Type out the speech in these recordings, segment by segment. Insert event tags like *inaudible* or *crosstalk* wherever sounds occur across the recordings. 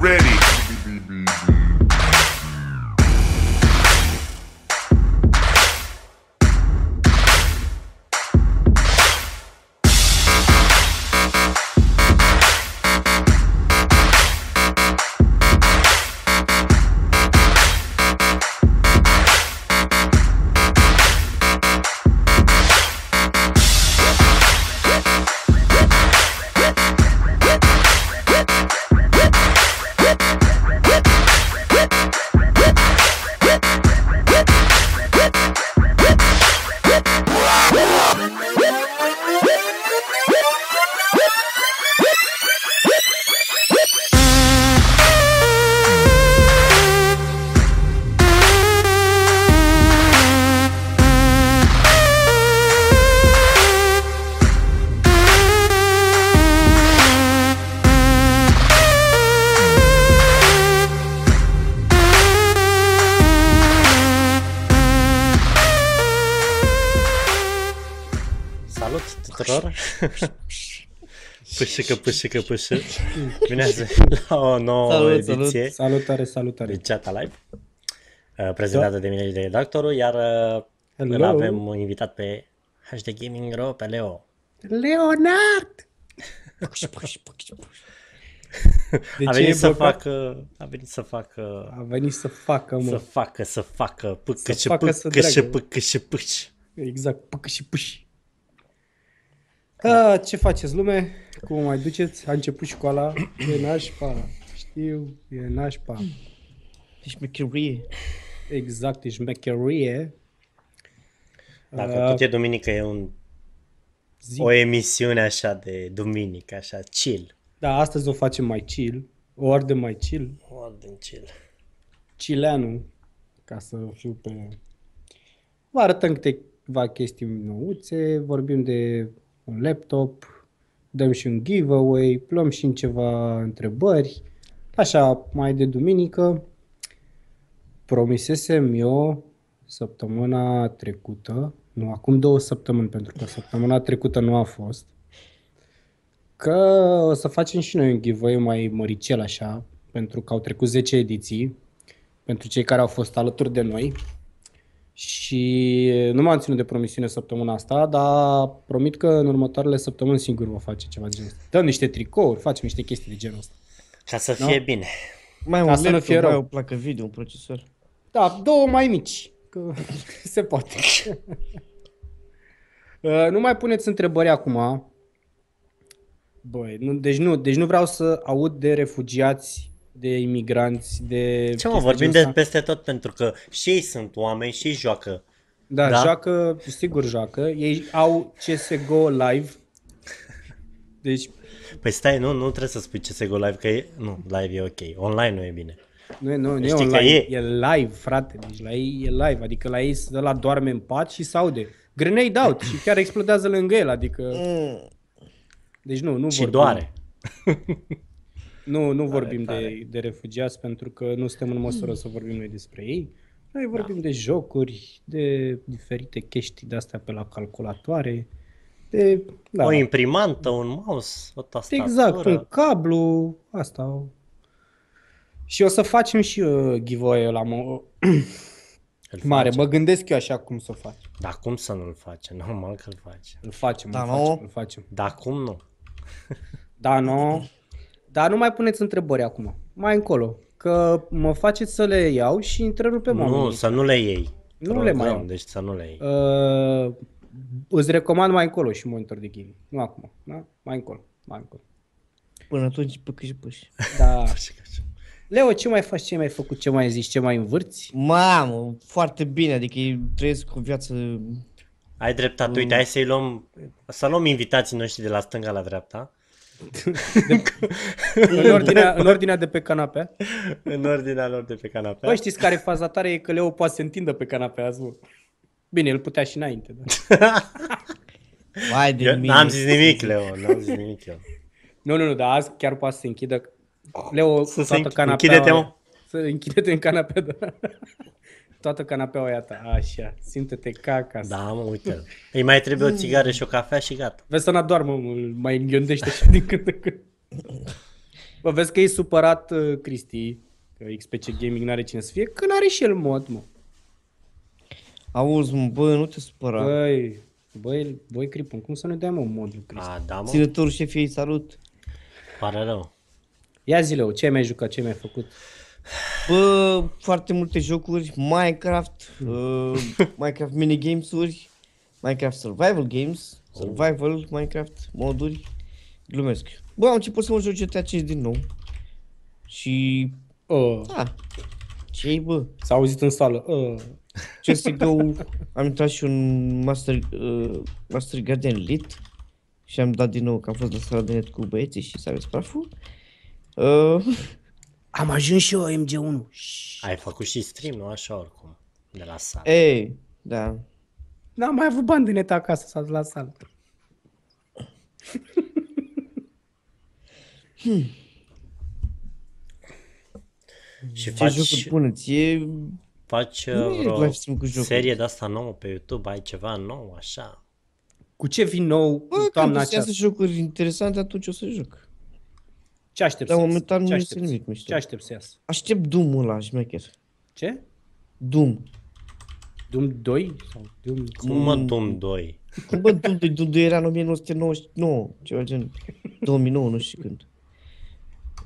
ready. Pâșică, pâșică, pâșă. Bine ați la o nouă Salut, salut. ediție Salutare, salutare. de Chat Live, uh, prezentată de mine și de redactorul, iar uh, îl Hello. avem invitat pe HD Gaming Ro, pe Leo. Leonard! De a ce venit e să blocat? facă, a venit să facă, A venit să facă, mă. să facă, să facă, pâcă Să și facă, să pâcă și dragă. pâcă și pâci. Exact, pâcă și pâși. A, ce faceți, lume? Cum o mai duceți? A început școala, e nașpa. Știu, e nașpa. Deci mecherie. Exact, e șmecherie. Dacă Uh, tot e duminică, e un, Zi. o emisiune așa de duminică, așa, chill. Da, astăzi o facem mai chill. O ori de mai chill. Ordin chill. Chileanu, ca să fiu pe... Vă arătăm câteva chestii nouțe, vorbim de un laptop, dăm și un giveaway, luăm și în ceva întrebări, așa, mai de duminică. Promisesem eu săptămâna trecută, nu, acum două săptămâni, pentru că săptămâna trecută nu a fost, că o să facem și noi un giveaway mai măricel așa, pentru că au trecut 10 ediții, pentru cei care au fost alături de noi. Și nu m-am ținut de promisiune săptămâna asta, dar promit că în următoarele săptămâni singur vă face ceva de genul ăsta. Dăm niște tricouri, facem niște chestii de genul ăsta. Ca să Nu? fie bine. Mai Ca un să nu laptop, fie rău. mai o placă video, un procesor. Da, două mai mici, că *laughs* se poate. *laughs* Uh, nu mai puneți întrebări acum. Băi, nu, deci, nu, deci nu vreau să aud de refugiați, de imigranți, de... Ce mă, chestii vorbim genul de ăsta. peste tot pentru că și ei sunt oameni și ei joacă. Da, Da? da, joacă, sigur joacă. Ei au CSGO live. Deci, Păi stai, nu, nu trebuie să spui CSGO live, că e, nu, live e ok, online nu e bine. nu e, nu, nu e Știi că online, e. e. live, frate. Deci la ei e live, adică la ei de la doarme în pat și se aude. Grenade out și chiar explodează lângă el, adică... Deci nu, nu și vorbim. doare. *laughs* Nu, nu vorbim tare. de, de refugiați pentru că nu suntem în măsură să vorbim noi despre ei. Noi vorbim da. de jocuri, de diferite chestii de astea pe la calculatoare, de... Da. O imprimantă, un mouse, o tastatură. Exact, un cablu, asta. Și o să facem și uh, giveaway la mo- Îl *clears throat* mare. face. Mă gândesc eu așa cum să fac. Dar cum să nu-l face? Normal că-l face. Îl facem, Da, îl nu? facem, îl facem. Dar cum nu? Da, nu. *laughs* Dar nu mai puneți întrebări acum. Mai încolo. Că mă faceți să le iau și întrerupem Nu, oamenii. să nu le iei. Nu Te le rugăm, mai iau. Deci să nu le iei. Uh, îți recomand mai încolo și monitor de gaming. Nu acum. Da? Mai încolo. Mai încolo. Până atunci păcă și păși. Da. *laughs* Așa că așa. Leo, ce mai faci? Ce mai ai făcut? Ce mai zici? Ce mai învârți? Mamă, foarte bine, adică ei trăiesc o viață... Ai dreptate, uite, hai să-i luăm, să luăm invitații noștri de la stânga la dreapta, În ordinea, în ordinea de pe canapea. în ordinea lor de pe canapea. Băi, știți care e faza tare? E că Leo poate să se întindă pe canapea azi, mă. Bine, el putea și înainte, da. *laughs* Vai de Eu mine. n-am zis nimic, Leo, n-am zis nimic eu. Nu, nu, nu, dar azi chiar poate să se închidă. Leo, Să se toată înch- canapeaua... închide-te, mă. Să închide-te în canapea, da. Toată canapeaua e a ta, așa, simte-te ca acasă. Da, mă, uite Îi mai trebuie o țigară și o cafea și gata. Vezi să n-adormă, mă, îl mai înghiondește așa din când în când. Bă, vezi că e supărat uh, Cristi, că XPC Gaming n-are cine să fie, că n-are și el mod, mă. Auzi, mă, bă, nu te supăra. Băi, băi, băi Cripun, cum să ne dea mă modul, Cristi? A, da, mă, Ținătorul șefiei, salut. pare rău. Ia zile ce mai jucat, ce mai făcut? Bă, foarte multe jocuri, Minecraft, uh, *laughs* Minecraft minigames-uri, Minecraft survival games, survival, Minecraft, moduri, glumesc. Bă, am început să mă joc GTA 5 din nou. Și, Uh, da, ce bă? s-a auzit în sală. Uh. CSGO, am intrat și un Master, uh, Master Guardian Elite și am dat din nou că am fost la sala de net cu băieții și s-a praful. Uh, Am ajuns și eu MG1. Ai făcut și stream, nu așa oricum, de la sală. ei, da. N-am mai avut bani de net acasă sau la sală. *laughs* Și Ce faci, jocuri bune, ție faci uh, Nu e vreo live stream cu jocuri. serie de asta nouă pe YouTube, ai ceva nou, așa. Cu ce vin nou Bă, în când toamna o să iasă aceasta? jocuri interesante, atunci o să joc. Ce aștepți? Dar să iasă? momentan nu Ce este aștepți? nimic mișto. Ce aștepți să iasă? Aștept Doom-ul ăla, șmecher. Ce? Doom. Doom 2? Sau Doom... Cum mă, Doom 2? Cum bă, Doom 2, Doom 2 era în 1999, ceva gen 2009, nu știu când.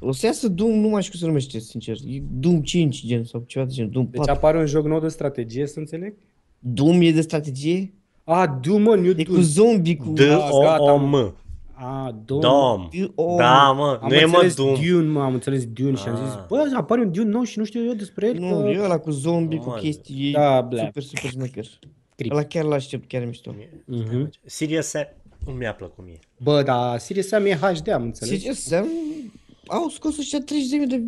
O să iasă Doom, nu mai știu cum se numește, sincer. E Doom 5, gen, sau ceva de gen, Doom Deci 4. apare un joc nou de strategie, să înțeleg? Doom e de strategie? A, Doom, mă, New E cu Doom. zombie, cu... D-O-O-M. A, Doom. Dom. O- Da, mă, Am nu e mă înțeles Doom. Dune, mă, am înțeles Dune și am zis, Ah. bă, apare un Dune nou și nu știu eu despre el. Nu, că... e ăla cu zombie, cu Mă, chestii, da, e blea. super, super șmecher. Creep. Ăla chiar l-aștept, chiar e mișto. Mhm. Serious nu mi-a plăcut mie. Bă, dar Serious Sam e HD, am înțeles. Serios, Sam, au scos ăștia 30.000 de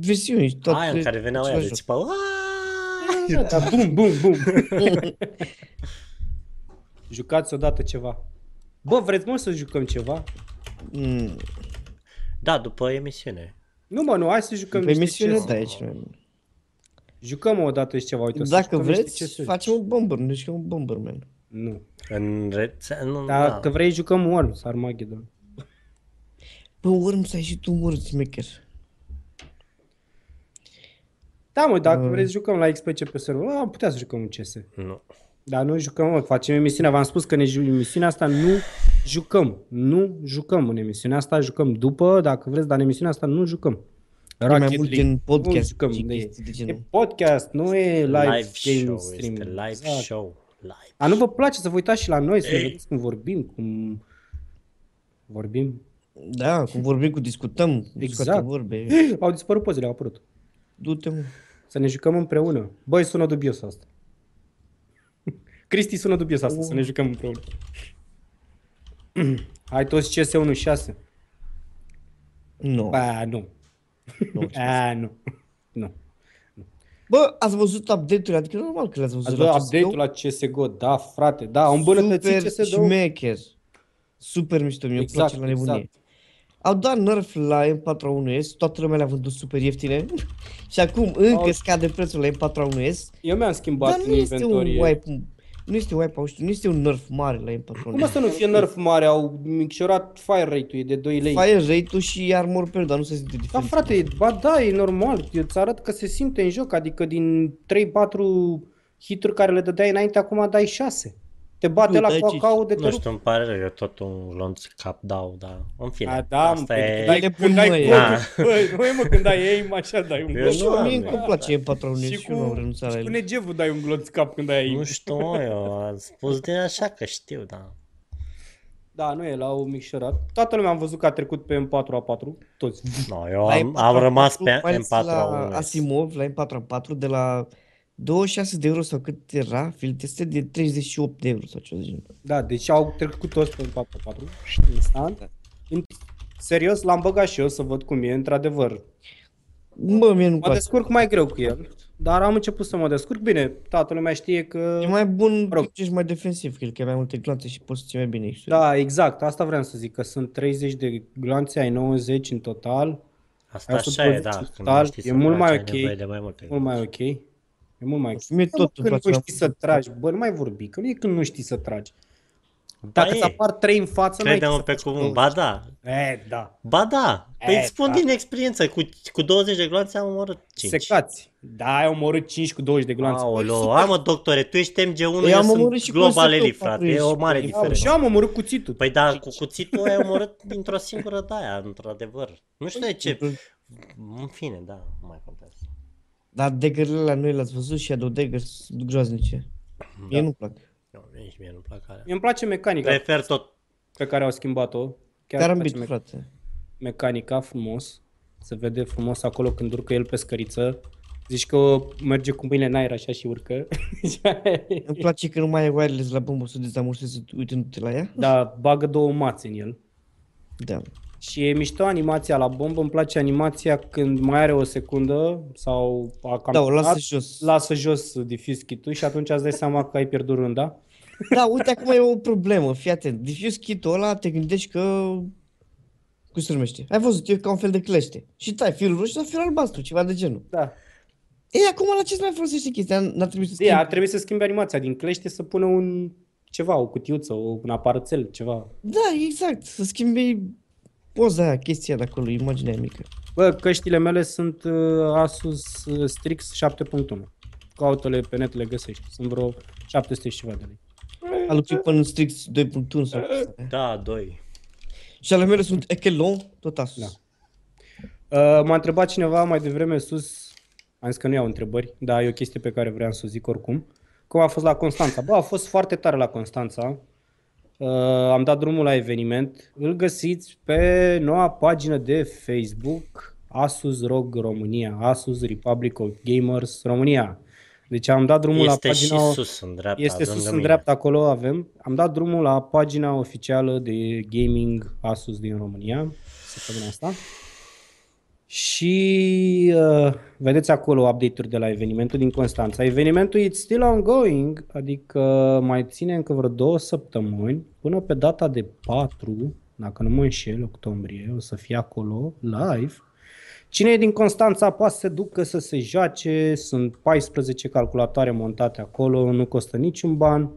versiuni. Toate Aia în care veneau aia de același țipa. "Aaaa!" Da, bum, bum, bum. *laughs* Jucați odată ceva. Bă, vreți mă să jucăm ceva? joc. Mm, Da, după emisiune. Nu, mă, nu, hai să jucăm Pe niște emisiune, CS. da, e cel mai bun. Jucăm o dată și ceva, uite, o să Dacă jucăm niște vreți, CS-uri. facem un bomber, nu știu un bomberman. Nu. În rețea, nu, Dacă da. vrei, jucăm Worms, Armageddon. Bă, urm să ai și tu mult, smecher. Da, mă, dacă Bă. vreți, jucăm la XPC pe server. Am putea să jucăm un CS. Nu. Dar nu jucăm, mă, facem emisiunea. V-am spus că ne ju- emisiunea asta nu jucăm. Nu jucăm în emisiunea asta, jucăm după, dacă vreți, dar în emisiunea asta nu jucăm. E mai Rocket mult League. din podcast Nu jucăm, și e, chestii de e genul. podcast, nu e live, Live, game show, stream. este live Exact. show. Live. A, nu vă place să vă uitați și la noi, să ne Ei. vedeți cum vorbim, cum vorbim. Da, cum vorbim, cu discutăm, Exact. exact. vorbe. *gasps* Au dispărut pozele, au apărut. Du-te, mă. Să ne jucăm împreună. Băi, sună dubios asta. Cristi sună dubios asta, să ne jucăm împreună. *clears throat* Hai toți CS1 6. Nu. Ba, nu. nu. *laughs* A, nu. Nu. Bă, ați văzut update-ul? Adică normal că le-ați văzut Ați la văzut CSGO? update-ul la CSGO? Da, frate, da, au îmbunătățit Super CS2. șmecher. Super mișto, mie Exact, îmi place la nebunie. exact. Au dat nerf la M4A1S, toată lumea le-a vândut super ieftine *laughs* și acum încă Au- scade prețul la M4A1S, Eu mi-am schimbat dar în nu este un inventorie. wipe, nu este un wipe, out, nu este un nerf mare la M4A1S. Cum să nu fie nerf mare? Au micșorat fire rate-ul, e de 2 lei. Fire rate-ul și armor pe dar nu se simte Da, diferență. frate, e- ba da, e normal. Eu îți arăt că se simte în joc, adică din 3-4 hituri care le dădeai înainte, acum dai 6. Te bate Nu, la dai cu cinci. acau de te Nu rup. știu, îmi pare rău, eu tot un glonț cap dau, dar în fine. A, da, mă, asta pentru e... că dai, E când dai nebun, măi. codul, băi, nu e mă, când dai aim, așa dai un Eu glonț. Și nu eu, am, mie da. îmi place M4A1S Și și eu nu am cu, renunțat la și cu el. negevul dai un glonț cap când dai aim. Nu știu, mă, eu am spus de așa că știu, da. Da, nu e, l-au micșorat. Toată lumea am văzut că a trecut pe M4A4, toți. No, eu La am, M4A4, am rămas pe mai ales La M4 Asimov, la M4A4, de la 26 de euro sau cât era, fiild este de 38 de euro sau ceva de genul. Da, deci au trecut toți pe M4A4, instant. In- Serios, l-am băgat și eu să văd cum e, într-adevăr. Bă, mie nu Mă place. descurc mai greu cu el, dar am început să mă descurc. Bine, toată lumea știe că... E mai bun rog. că ești mai defensiv, că el că ai mai multe glanțe și poți să ții mai bine XP. Da, exact, asta vreau să zic, că sunt 30 de glanțe, ai 90 în total, Asta Ai așa e, 120 da. în Când total, nu știi e să mult mai tragi, ai ok. nevoie de mai multe. mult mai ok. E mult mai ok. Și mie Da, mă, tot îmi când place nu la știi să tragi, bă, nu mai vorbi, că nu e când nu știi să tragi. Dacă Ba ți e. apar trei în față, n-ai Crede-mă ce pe să faci cuvânt. cu Ba da. E, da. Ba da. Păi E, îți spun da. din experiență. Cu, cu 20 de gloanțe am omorât 5. Secați. Da, ai omorât 5 cu 20 de gloanțe. Aoleo, hai mă doctore, tu ești MG1, Eu eu, am omorât sunt și Global Conceptul Elite, frate. E o 40. mare Păi, Am, și diferență. eu am omorât cuțitul. Păi da, cu cuțitul ai omorât dintr-o singură daia, într-adevăr. Nu știu de ce. În fine, da, nu mai contează. Dar dagger-ele la noi le-ați văzut și Shadow Dagger sunt groaznice. Mie nu plac. Nu, nici mie nu plac alea. Mie îmi place mecanica Prefer tot pe care au schimbat-o. Chiar îmi place Carambit, me- frate. mecanica frumos. Se vede frumos acolo când urcă el pe scăriță. Zici că merge cu mâinile în aer așa și urcă. *laughs* Îmi place că nu mai e wireless la bombă să dezamortezi uitându-te la ea. da, bagă două mațe în el. Da. Și e mișto animația la bombă, îmi place animația când mai are o secundă sau a cam Da, o lasă dat, jos. lasă jos diffuse kit și atunci îți dai seama că ai pierdut runda. Da, uite, acum e o problemă, fii atent. Diffuse kit-ul ăla te gândești că... Cum se numește? Ai văzut, e ca un fel de clește. Și tai firul roșu sau firul albastru, ceva de genul. Da. Ei, acum la ce se mai folosește chestia? N-ar trebui să E, schimbi. ar trebui să schimbi animația din clește să pună un ceva, o cutiuță, o, un aparățel, ceva. Da, exact. Să schimbi poza aia, chestia de acolo, imaginea aia mică. Bă, căștile mele sunt uh, Asus uh, Strix 7.1. Caută-le pe net, le găsești. Sunt vreo 700 și ceva de lei. Al lui Pipan Strix 2.1 sau Da, doi. Și ale mele sunt Echelon, tot Asus. Da. Uh, m-a întrebat cineva mai devreme sus, am zis că nu iau întrebări, dar e o chestie pe care vreau să o zic oricum. Cum a fost la Constanța? Bă, a fost foarte tare la Constanța. Uh, am dat drumul la eveniment. Îl găsiți pe noua pagină de Facebook Asus ROG România, Asus Republic of Gamers România. Deci am dat drumul Este la și pagina... sus în dreapta, Este lângă sus în mine. dreapta, acolo avem. Am dat drumul la pagina oficială de gaming Asus din România săptămâna asta. Și uh, vedeți acolo update-uri de la evenimentul din Constanța. Evenimentul it's still ongoing, adică mai ține încă vreo două săptămâni până pe data de 4, dacă nu mă înșel, octombrie, o să fie acolo live. Cine e din Constanța poate să se ducă să se joace, sunt 14 calculatoare montate acolo, nu costă niciun ban.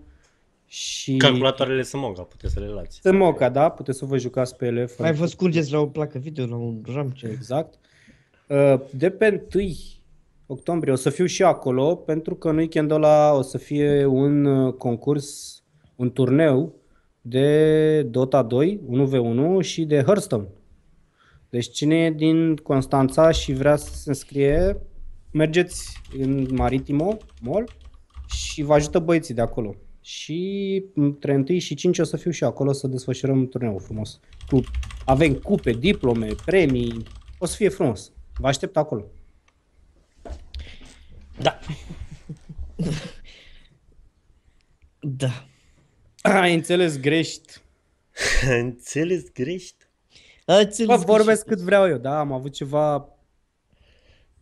Și Calculatoarele sunt monga, puteți să le luați. sunt moca, da? Puteți să vă jucați pe ele. fără Mai vă scurgeți la o placă video, la un RAM ce. Exact. Uh, De pe 1 octombrie o să fiu și acolo pentru că în weekendul ăla o să fie un uh, concurs, un turneu de Dota 2, 1v1 și de Hearthstone. Deci cine e din Constanța și vrea să se înscrie, mergeți în Maritimo Mall și vă ajută băieții de acolo. Și între 1 și 5 o să fiu și acolo să desfășurăm turneul frumos. Cu, avem cupe, diplome, premii, o să fie frumos. Vă aștept acolo. Da. Da. Ai înțeles greșit. *laughs* Înțeles greșit? Ați Bă, vorbesc cât vreau eu, da, am avut ceva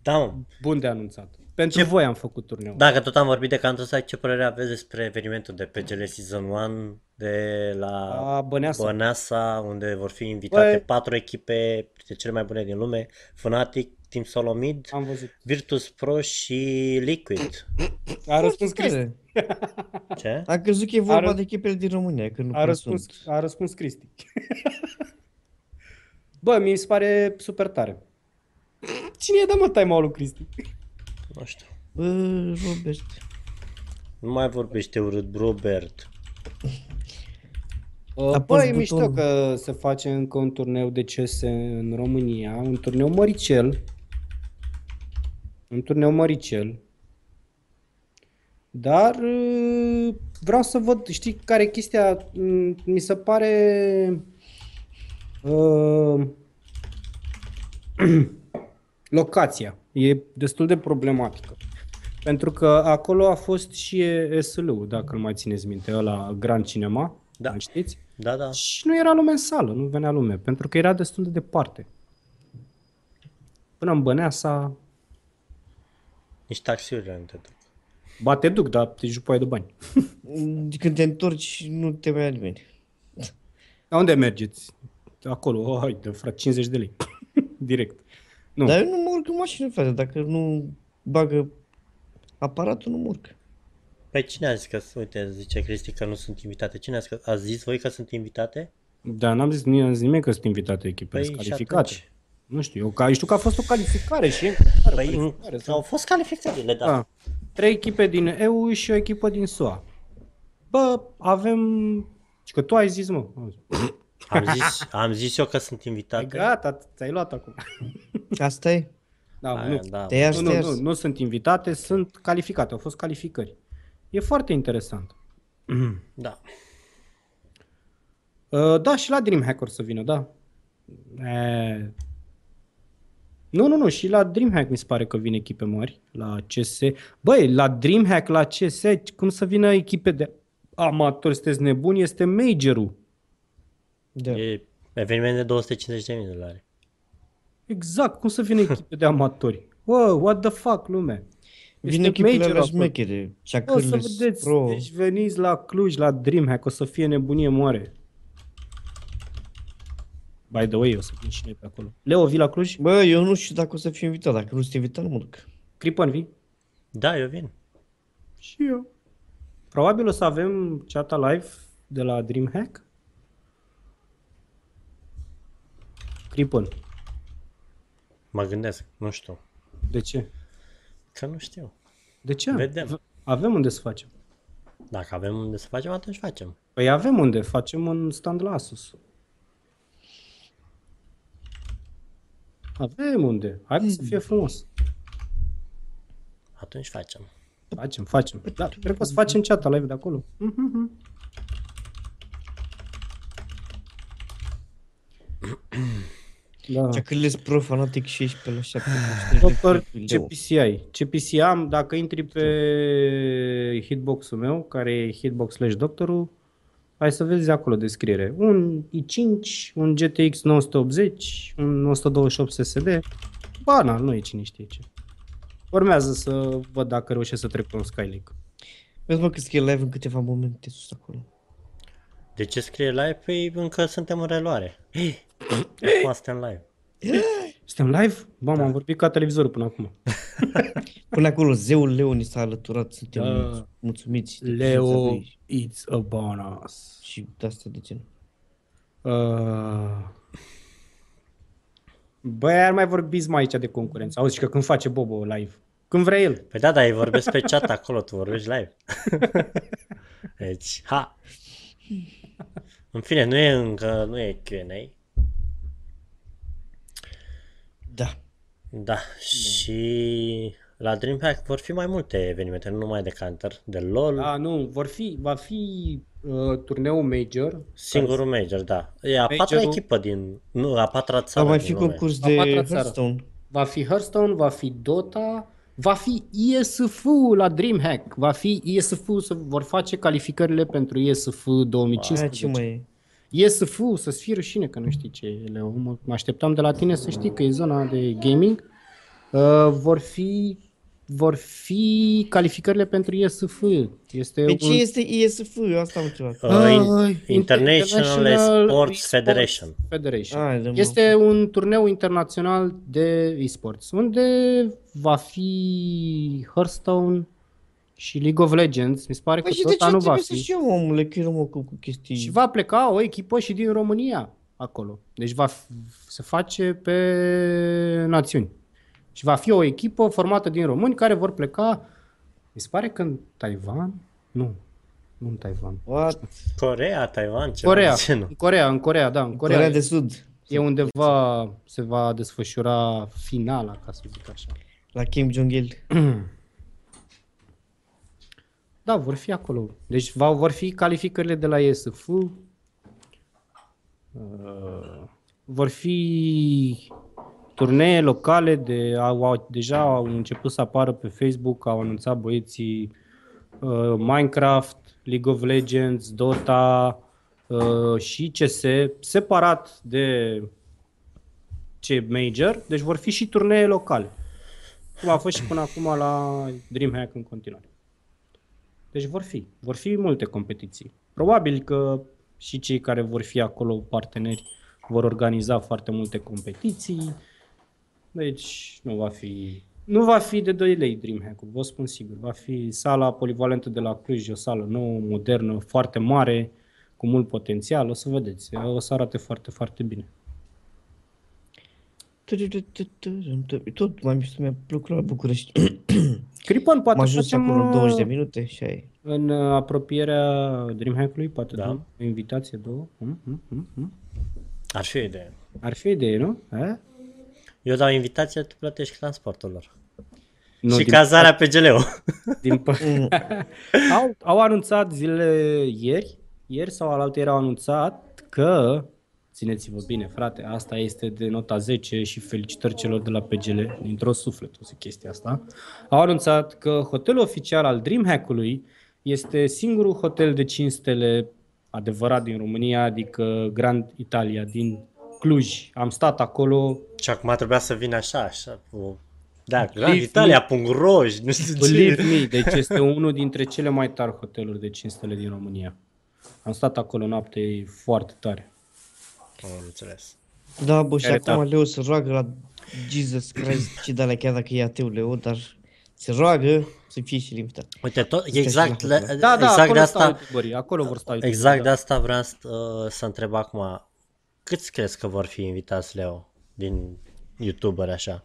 Da, mă. bun de anunțat. Pentru voi am făcut turneul. Dacă tot am vorbit de Counter-Strike, ce părere aveți despre evenimentul de PGL Season 1 de la La Băneasa. Băneasa, unde vor fi invitate Băi. patru echipe dintre cele mai bune din lume, Fnatic, Team Solomid, Am văzut. Virtus Pro și Liquid. A răspuns Cristi. *laughs* Ce? Am crezut că e vorba Are- de echipele din România, că nu A prea răspuns, sunt. a răspuns Cristi. *laughs* Bă, mi se pare super tare. Cine e dă mă time lui Cristi? Nu știu. Bă, Robert. Nu mai vorbește urât, Robert. Uh, Apăs Bă, e mișto butonul. că se face încă un turneu de CS în România, un turneu măricel. Un turneu măricel. Dar uh, vreau să văd, știi care e chestia, Mm, mi se pare uh, *clears throat* locația. E destul de problematică. Pentru că acolo a fost și SL-ul, dacă îl mai țineți minte, ăla Grand Cinema, Da. îl știți? Da, da. Și nu era lume în sală, nu venea lume, pentru că era destul de departe. Până în Băneasa, Nici taxiurile nu te duc. bate duc, dar te jupoai de bani. *laughs* Când te întorci, nu te mai ia nimeni. Dar unde mergeți? Acolo, oh, hai, de frate, 50 de lei. *laughs* Direct. Nu. Dar eu nu mă urc în mașină, frate, dacă nu bagă aparatul, nu mă urc. Păi cine a zis că, uite, zice Cristi că nu sunt invitate. Cine a zis, că, a zis voi că sunt invitate? Da, n-am zis, n-am zis nimeni că sunt invitate echipele, Păi sunt și calificate. atunci? Nu știu, eu, ca, știu că a fost o calificare și e încă Păi calificare, în, sau- au fost calificările, da. Da. Trei echipe din EU și o echipă din SUA. Bă, avem... Și că tu ai zis, mă. Am, zis, am zis eu că sunt Ai invitate. gata, ți-ai luat acum. Asta e? Da, Aia, nu. da. Te iar, Nu, te nu, iar. nu, nu sunt invitate, sunt calificate, au fost calificări. E foarte interesant. *clears throat* Da. Uh, da, și la DreamHack or să vină, da. E... Nu, nu, nu, și la DreamHack mi se pare că vin echipe mari, la CS. Băi, la DreamHack, la CS, cum să vină echipe de amatori, sunteți nebuni, este majorul. Da. E eveniment de 250 de mii de dolari. Exact, cum să vină echipe de amatori? Wow, what the fuck, lume? Vin Este echipele major la acolo. șmechere. O să Chacârles vedeți, Pro. deci veniți la Cluj, la DreamHack, o să fie nebunie moare. By the way, o să vin și noi pe acolo. Leo, vii la Cluj? Bă, eu nu știu dacă o să fiu invitat. Dacă nu sunt invitat, nu mă duc. Cripan, vii? Da, eu vin. Și eu. Probabil o să avem chat live de la DreamHack. Cripan, Mă gândesc, nu știu. de ce? Că nu știu. De ce? Vedem. Avem unde să facem. Dacă avem unde să facem, atunci facem. Păi avem unde, facem un stand la Asus. Avem unde. Hai să fie frumos. Atunci facem. Facem, facem. Da, cred că o să facem chat live de acolo. Mhm. Da. Chacârles Pro Fanatic 16 la 7. Doctor, ce PCI? Ce PCI am? Dacă intri pe hitbox-ul meu, care e hitbox slash doctorul, ai să vezi acolo descriere. Un i5, un GTX 980, un 128 SSD. Banal, nu e cine știe ce. Urmează să văd dacă reușesc să trec pe un Skylake. Vezi mă că scrie live în câteva momente sus acolo. De ce scrie live? Păi încă suntem în reluare. Acum suntem live. Suntem live? Bam, am vorbit ca televizorul până acum. *laughs* Până acolo, zeul Leo ni s-a alăturat, suntem Da. mulțumiți. de prezența Leo, lui it's a bonus. Și de asta de genul. Uh... Băi, ar mai vorbiți mai aici de concurență. Auzi, și că când face Bobo live. Când vrea el. Păi da, dar ei vorbesc pe chat acolo, tu vorbești live. *laughs* Deci, ha! În fine, nu e încă, nu e Q&A. Da. Da, și la DreamHack vor fi mai multe evenimente, nu numai de Counter, de LoL, Da, nu, vor fi, va fi uh, turneul major. singurul major, da. E a patra Majorul- echipă din, nu, a patra Dar țară mai din fi lume. concurs A de patra țară. Hearthstone. Va fi Hearthstone, va fi Dota, va fi ESF la DreamHack. Va fi ESF, să vor face calificările pentru ESF Aia 2015. ce mai e? ESF, să-ți fie rușine că nu știi ce e, Leo. Mă, mă așteptam de la tine să știi că e zona de gaming. Uh, vor fi vor fi calificările pentru ESF. Este Pe ce un este ISF? Eu asta am întrebat. Uh, in- Ai, International Sports Federation. Federation. Ai, de mă. Este un turneu internațional de e-sports, unde va fi Hearthstone și League of Legends. Mi se pare Păi că și de Dota ce nu va trebuie fi. să-și iau, omule, că eu mă cu, cu chestii... Și va pleca o echipă și din România acolo. Deci va f- se face pe națiuni. Și va fi o echipă formată din români care vor pleca, mi se pare că în Taiwan? Nu, nu în Taiwan. What? Corea, Taiwan, ceva Corea, de genul. în Corea, în Corea, da, în Corea. Corea de Sud. E undeva se va desfășura finala, ca să zic așa. La Kim Jong-il. *clears throat* Da, vor fi acolo. Deci va, vor fi calificările de la ESF. Uh, vor fi turnee locale de au, au, deja au început să apară pe Facebook, au anunțat băieții uh, Minecraft, League of Legends, Dota uh, și CS separat de ce major, deci vor fi și turnee locale. Cum a fost și până acum la DreamHack în continuare. Deci vor fi, vor fi multe competiții. Probabil că și cei care vor fi acolo parteneri vor organiza foarte multe competiții. Deci nu va fi Nu va fi de 2 lei Dreamhack-ul, vă spun sigur. Va fi sala polivalentă de la Cluj, o sală nouă, modernă, foarte mare, cu mult potențial, o să vedeți. O să arate foarte, foarte bine. Tot mai mișto mi-a plăcut la București. Cripan, poate Am ajuns facem acolo în 20 de uh, minute și ai. în uh, apropierea Dreamhack-ului, poate Da. da. o invitație, două. Mm, mm, mm, mm. Ar fi o idee. Ar fi o idee, nu? A? Eu dau invitație, tu plătești transportul lor. nu și din, cazarea pe geleu. din, *laughs* pă- Mm. au, au anunțat zilele ieri, ieri sau alaltă ieri au anunțat că, țineți-vă bine frate, asta este de nota 10 și felicitări celor de la PGL, dintr-o suflet o să chestia asta, au anunțat că hotelul oficial al Dreamhack-ului este singurul hotel de 5 stele adevărat din România, adică Grand Italia, din Cluj. Am stat acolo, și acum trebuia să vină așa, așa, cu... Da, Believe Grand Italia, punct roj, nu știu Believe ce. me, deci este unul dintre cele mai tari hoteluri de 5 stele din România. Am stat acolo noapte, e foarte tare. Am înțeles. Da, bă, și Care acum tare. Leo se roagă la Jesus Christ și de alea chiar dacă e ateu Leo, dar se roagă să fie și limitat. Uite, tot, Stai și exact, la le, hotel. Da, da, exact acolo de stau asta, youtuberii, acolo vor sta youtuberii, exact de da. asta vreau să, uh, să întreb acum. Câți crezi că vor fi invitați, Leo, din youtuberi așa?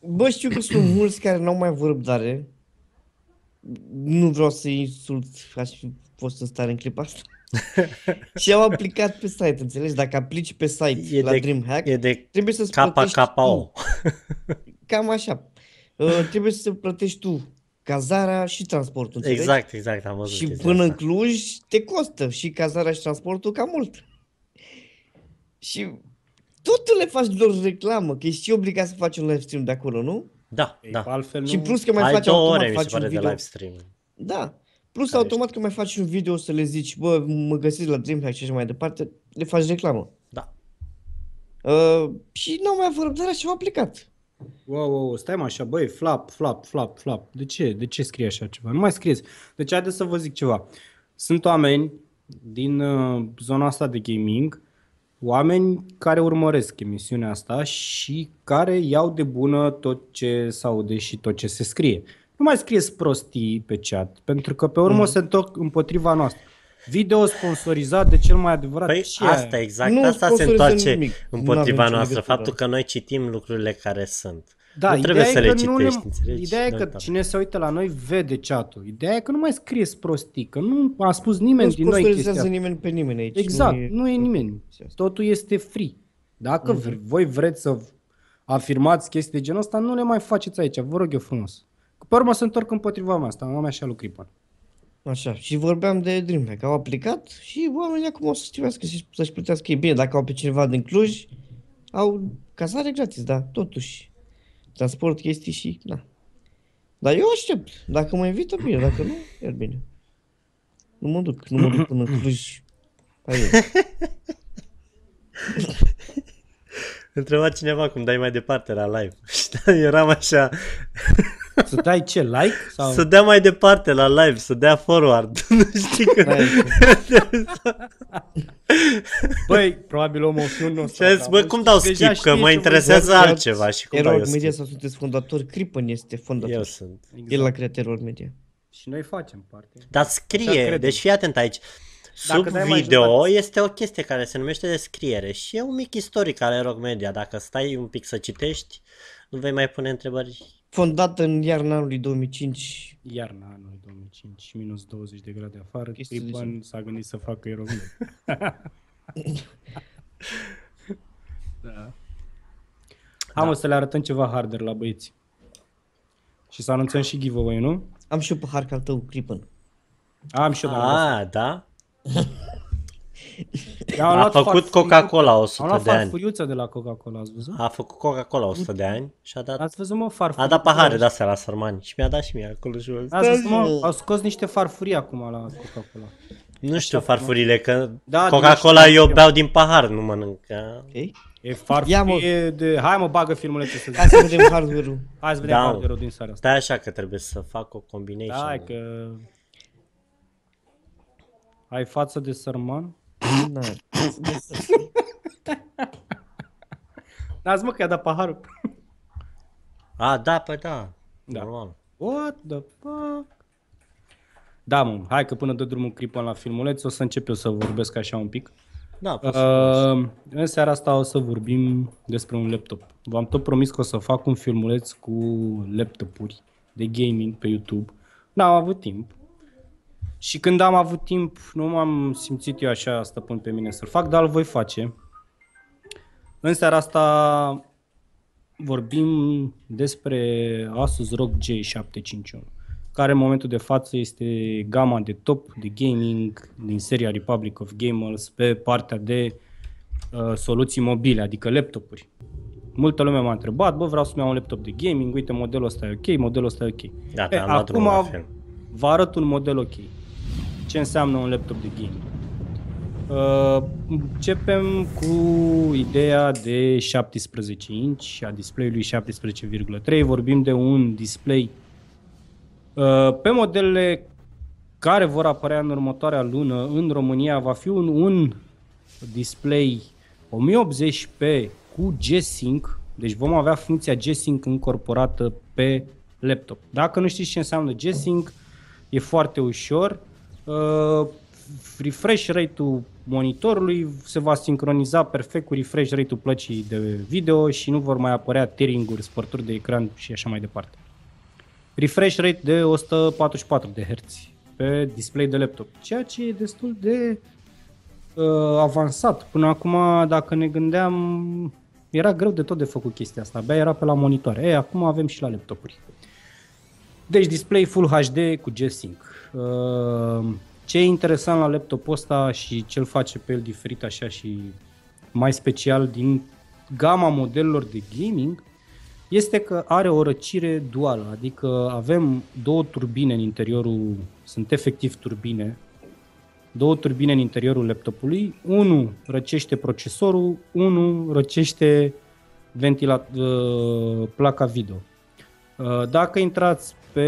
Bă, știu că sunt mulți care n-au mai avut răbdare. Nu vreau să insult, aș fi fost în stare în clipa asta. și au aplicat pe site, înțelegi? Dacă aplici pe site E la de- DreamHack, E de trebuie să-ți plătești KKO. tu. Cam așa. Uh, trebuie să plătești tu cazarea și transportul, înțelegi? Exact, exact, am văzut Și chestia până în asta. Cluj te costă și cazarea și transportul cam mult. Și tot tu le faci lor reclamă, că ești și obligat să faci un live stream de acolo, nu? Da, Ei, da. Altfel Și nu... plus că mai Ai faci două automat ore, mi se faci un pare, de video. live stream. Da. Plus Care automat că mai faci un video să le zici, bă, mă găsiți la Dreamhack și așa mai departe, le faci reclamă. Da. Uh, și n-au mai avut răbdare și au aplicat. Wow, wow, wow, stai mă așa, băi, flap, flap, flap, flap. De ce? De ce scrie așa ceva? Nu mai scrieți. Deci haideți să vă zic ceva. Sunt oameni din uh, zona asta de gaming, oameni care urmăresc emisiunea asta și care iau de bună tot ce se aude și tot ce se scrie. Nu mai scrieți prostii pe chat, pentru că pe urmă Mm. se întorc împotriva noastră. Video sponsorizat de cel mai adevărat. Păi Ce e asta aia? exact, Nu asta se sponsorizăm întoarce nimic. împotriva N-avem nicio noastră, legătură. faptul că noi citim lucrurile care sunt. Da, nu trebuie să ideea le e că nu citești, înțelegi? Ideea e Nu că uita. cine se uită la noi vede chatul. Ideea e că nu mai scrieți prostii, că nu a spus nimeni Nu din noi chestia sponsorizează asta. nimeni pe nimeni aici. Exact, nu e nimeni. chestia asta. Totul este free. Dacă Mhm. vre- voi vreți să afirmați chestii de genul ăsta, nu le mai faceți aici, vă rog eu frumos. Că pe urmă se întorc împotriva mea asta, am așa lui Cripan. Așa, și vorbeam de Dreamhack. Au aplicat și oamenii acum o să știuască și să-și plătească ei. Bine, dacă au pe cineva din Cluj, au cazare gratis, da, totuși. Transport, chestii și, da. Dar eu aștept. Dacă mă invită, bine. Dacă nu, iar bine. Nu mă duc, nu mă duc până în Cluj. Hai eu. *laughs* Întreba cineva cum dai mai departe la live. *laughs* Și da, eram așa, Să dai ce, like? Sau... să dea mai departe la live, să dea forward. *laughs* nu știi că... Hai, Băi, probabil omul fi un Și am zis, bă, cum dau skip, că mă interesează altceva și cum dau eu Error Media skip. sau sunteți fondatori? Crippen este fondator. Eu sunt. El l-a creat Error Media. Și noi facem parte. Dar Așa scrie, credem. deci fii atent aici. Dacă Sub dai mai video jumătate- este o chestie care se numește descriere și e un mic istoric ale Rock Media. Dacă stai un pic să citești, nu vei mai pune întrebări. Fondat în iarna anului 2005. Iarna anului 2005, minus 20 de grade afară, Chestii de Cripan s-a gândit să facă erogle. *laughs* da. Hai mă să le arătăm ceva harder la băieți. Și să anunțăm și giveaway, nu? Am și eu pe harca al tău, Crippen. Am și eu, dar am Ah, da? Eu am A luat făcut farfuriuță- Coca-Cola Am 100 luat de ani. farfuriuță de la Coca-Cola, ați văzut? A făcut Coca-Cola 100 de ani și a dat, Ați văzut, mă, farfurii? a dat pahare de astea la sărmani și mi-a dat și mie acolo jos. Ați văzut, mă, au scos niște farfurii acum la Coca-Cola. Nu știu farfurile, că Da, Coca-Cola din eu ăștia. beau din pahar, nu mănânc. că- Ok? E Ia, farfurie de... Hai mă, bagă filmulețe să Hai zic. să vedem hardware-ul. Hai să vedem Da, mă. hardware din seara asta. Stai așa că trebuie să fac o combination. Da, hai că... Ai față de sărman? Na. *laughs* Dați mă că i-a dat paharul. A, da, păi da. Da. Normal. What the fuck? Da, mă, hai că până dă drumul Cripan la filmuleț o să încep eu să vorbesc așa un pic. Da, poți să Uh, în seara asta o să vorbim despre un laptop. V-am tot promis că o să fac un filmuleț cu laptopuri de gaming pe YouTube. N-am avut timp. Și când am avut timp, nu m-am simțit eu așa stăpân pe mine să-l fac, dar îl voi face. În seara asta vorbim despre Asus ROG G751, care în momentul de față este gama de top de gaming din seria Republic of Gamers pe partea de uh, soluții mobile, adică laptopuri. Multă lume m-a întrebat, bă, vreau să-mi iau un laptop de gaming, uite, modelul ăsta e ok, modelul ăsta e ok. Da, E, te-am luat drumul la film. vă arăt un model ok. Ce înseamnă un laptop de gaming? Uh, începem cu ideea de 17 inch a display-ului 17,3. Vorbim de un display uh, pe modelele care vor apărea în următoarea lună în România va fi un, un display 1080p cu G-Sync, deci vom avea funcția G-Sync incorporată pe laptop. Dacă nu știți ce înseamnă G-Sync, e foarte ușor. Uh, refresh rate-ul monitorului se va sincroniza perfect cu refresh rate-ul plăcii de video și nu vor mai apărea tearing-uri, spărturi de ecran și așa mai departe. Refresh rate de 144 de Hz pe display de laptop, ceea ce e destul de uh, avansat. Până acum, dacă ne gândeam, era greu de tot de făcut chestia asta, abia era pe la monitoare. Ei, acum avem și la laptopuri. Deci display Full HD cu G-Sync. Uh, ce e interesant la laptopul ăsta și ce îl face pe el diferit așa și mai special din gama modelelor de gaming este că are o răcire duală, adică avem două turbine în interiorul, sunt efectiv turbine, două turbine în interiorul laptopului, unul răcește procesorul, unul răcește ventila, uh, placa video. Uh, Dacă intrați pe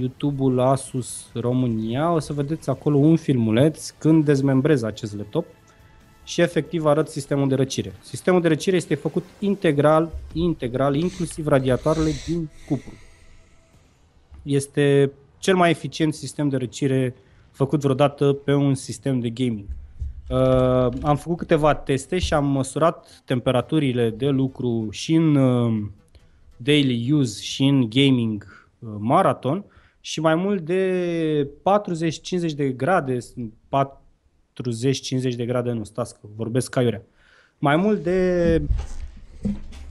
YouTube-ul Asus România, o să vedeți acolo un filmuleț când dezmembrez acest laptop și efectiv arăt sistemul de răcire. Sistemul de răcire este făcut integral, integral, inclusiv radiatoarele din cupru. Este cel mai eficient sistem de răcire făcut vreodată pe un sistem de gaming. Uh, am făcut câteva teste și am măsurat temperaturile de lucru și în uh, daily use și în gaming uh, marathon și mai mult de 40-50 de grade, 40-50 de grade nu, stați că vorbesc ca iurea. Mai mult de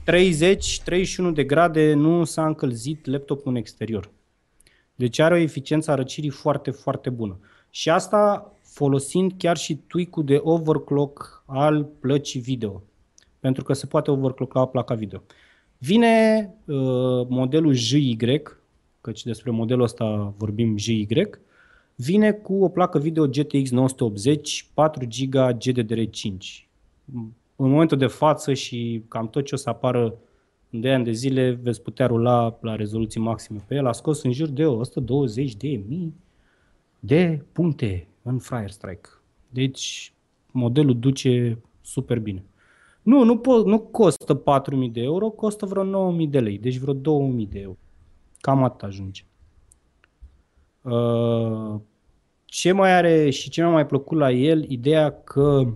30-31 de grade nu s-a încălzit laptopul în exterior. Deci are o eficiență a răcirii foarte, foarte bună. Și asta folosind chiar și tweak-ul de overclock al plăcii video. Pentru că se poate overclocka placa video. Vine uh, modelul JY, căci despre modelul ăsta vorbim JY, vine cu o placă video GTX 980, 4 GB GDDR5. În momentul de față și cam tot ce o să apară în 2 ani de zile veți putea rula la rezoluții maxime pe el. A scos în jur de 120 de mii de puncte în Fryer Strike. Deci modelul duce super bine. Nu, nu, po- nu costă 4.000 de euro, costă vreo 9.000 de lei, deci vreo 2.000 de euro. Cam atât ajunge. Uh, ce mai are și ce mi-a mai plăcut la el, ideea că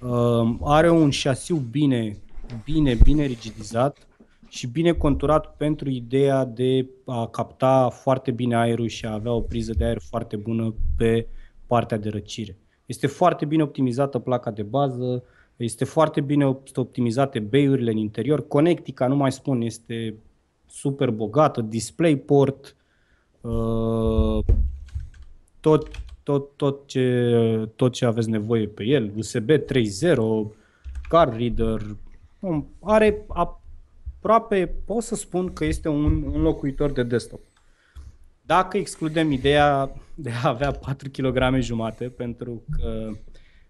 uh, are un șasiu bine, bine, bine rigidizat și bine conturat pentru ideea de a capta foarte bine aerul și a avea o priză de aer foarte bună pe partea de răcire. Este foarte bine optimizată placa de bază, este foarte bine optimizate bay-urile în interior, conectica, nu mai spun, este super bogată, DisplayPort, uh, tot, tot, tot, ce, tot ce aveți nevoie pe el, USB 3.0, card reader, um, are aproape, pot să spun că este un înlocuitor de desktop. Dacă excludem ideea de a avea 4 kg jumate, pentru că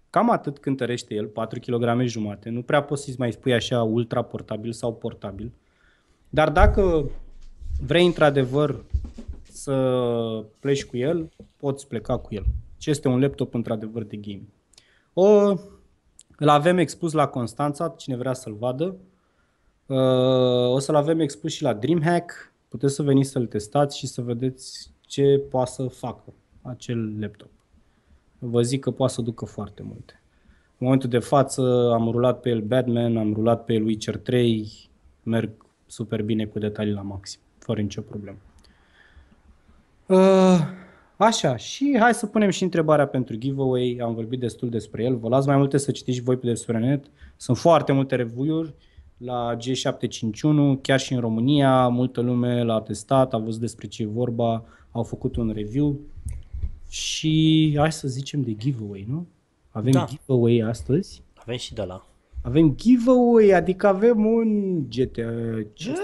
cam atât cântărește el, 4 kg jumate, nu prea poți să-ți mai spui așa ultra portabil sau portabil. Dar dacă vrei într-adevăr să pleci cu el, poți pleca cu el. Ce este un laptop într-adevăr de gaming. O, îl avem expus la Constanța, cine vrea să-l vadă. Uh, o să-l avem expus și la DreamHack. Puteți să veniți să-l testați și să vedeți ce poate să facă acel laptop. Vă zic că poate să ducă foarte multe. În momentul de față am rulat pe el Batman, am rulat pe el Witcher 3, merg super bine cu detalii la maxim, fără nicio problemă. Uh, așa, și hai să punem și întrebarea pentru giveaway, am vorbit destul despre el, vă las mai multe să citiți și voi pe despre net, sunt foarte multe review-uri la G751, chiar și în România, multă lume l-a testat, a văzut despre ce e vorba, au făcut un review și hai să zicem de giveaway, nu? Avem Da. giveaway astăzi. Avem și de la. Avem giveaway, adică avem un GTA ce ăsta?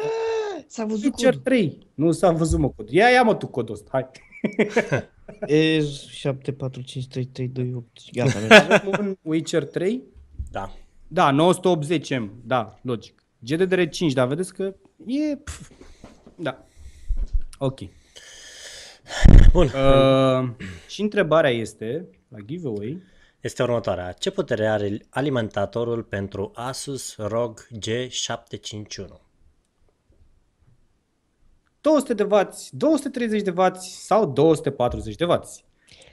S-a văzut Witcher cod. 3. Nu s-a văzut mă codul. Ia, ia mă tu codul ăsta, hai. *laughs* E 7, 4, 5, 3, 3, 2, 8. Gata, merge. Avem un Witcher 3. Da. Da, 980M, da, logic. GDDR5, dar vedeți că e... Pf, da. Ok. Bun. Uh, și întrebarea este, la giveaway, Este următoarea. Ce putere are alimentatorul pentru Asus ROG G751? 200 de W, 230 de W sau 240 de W.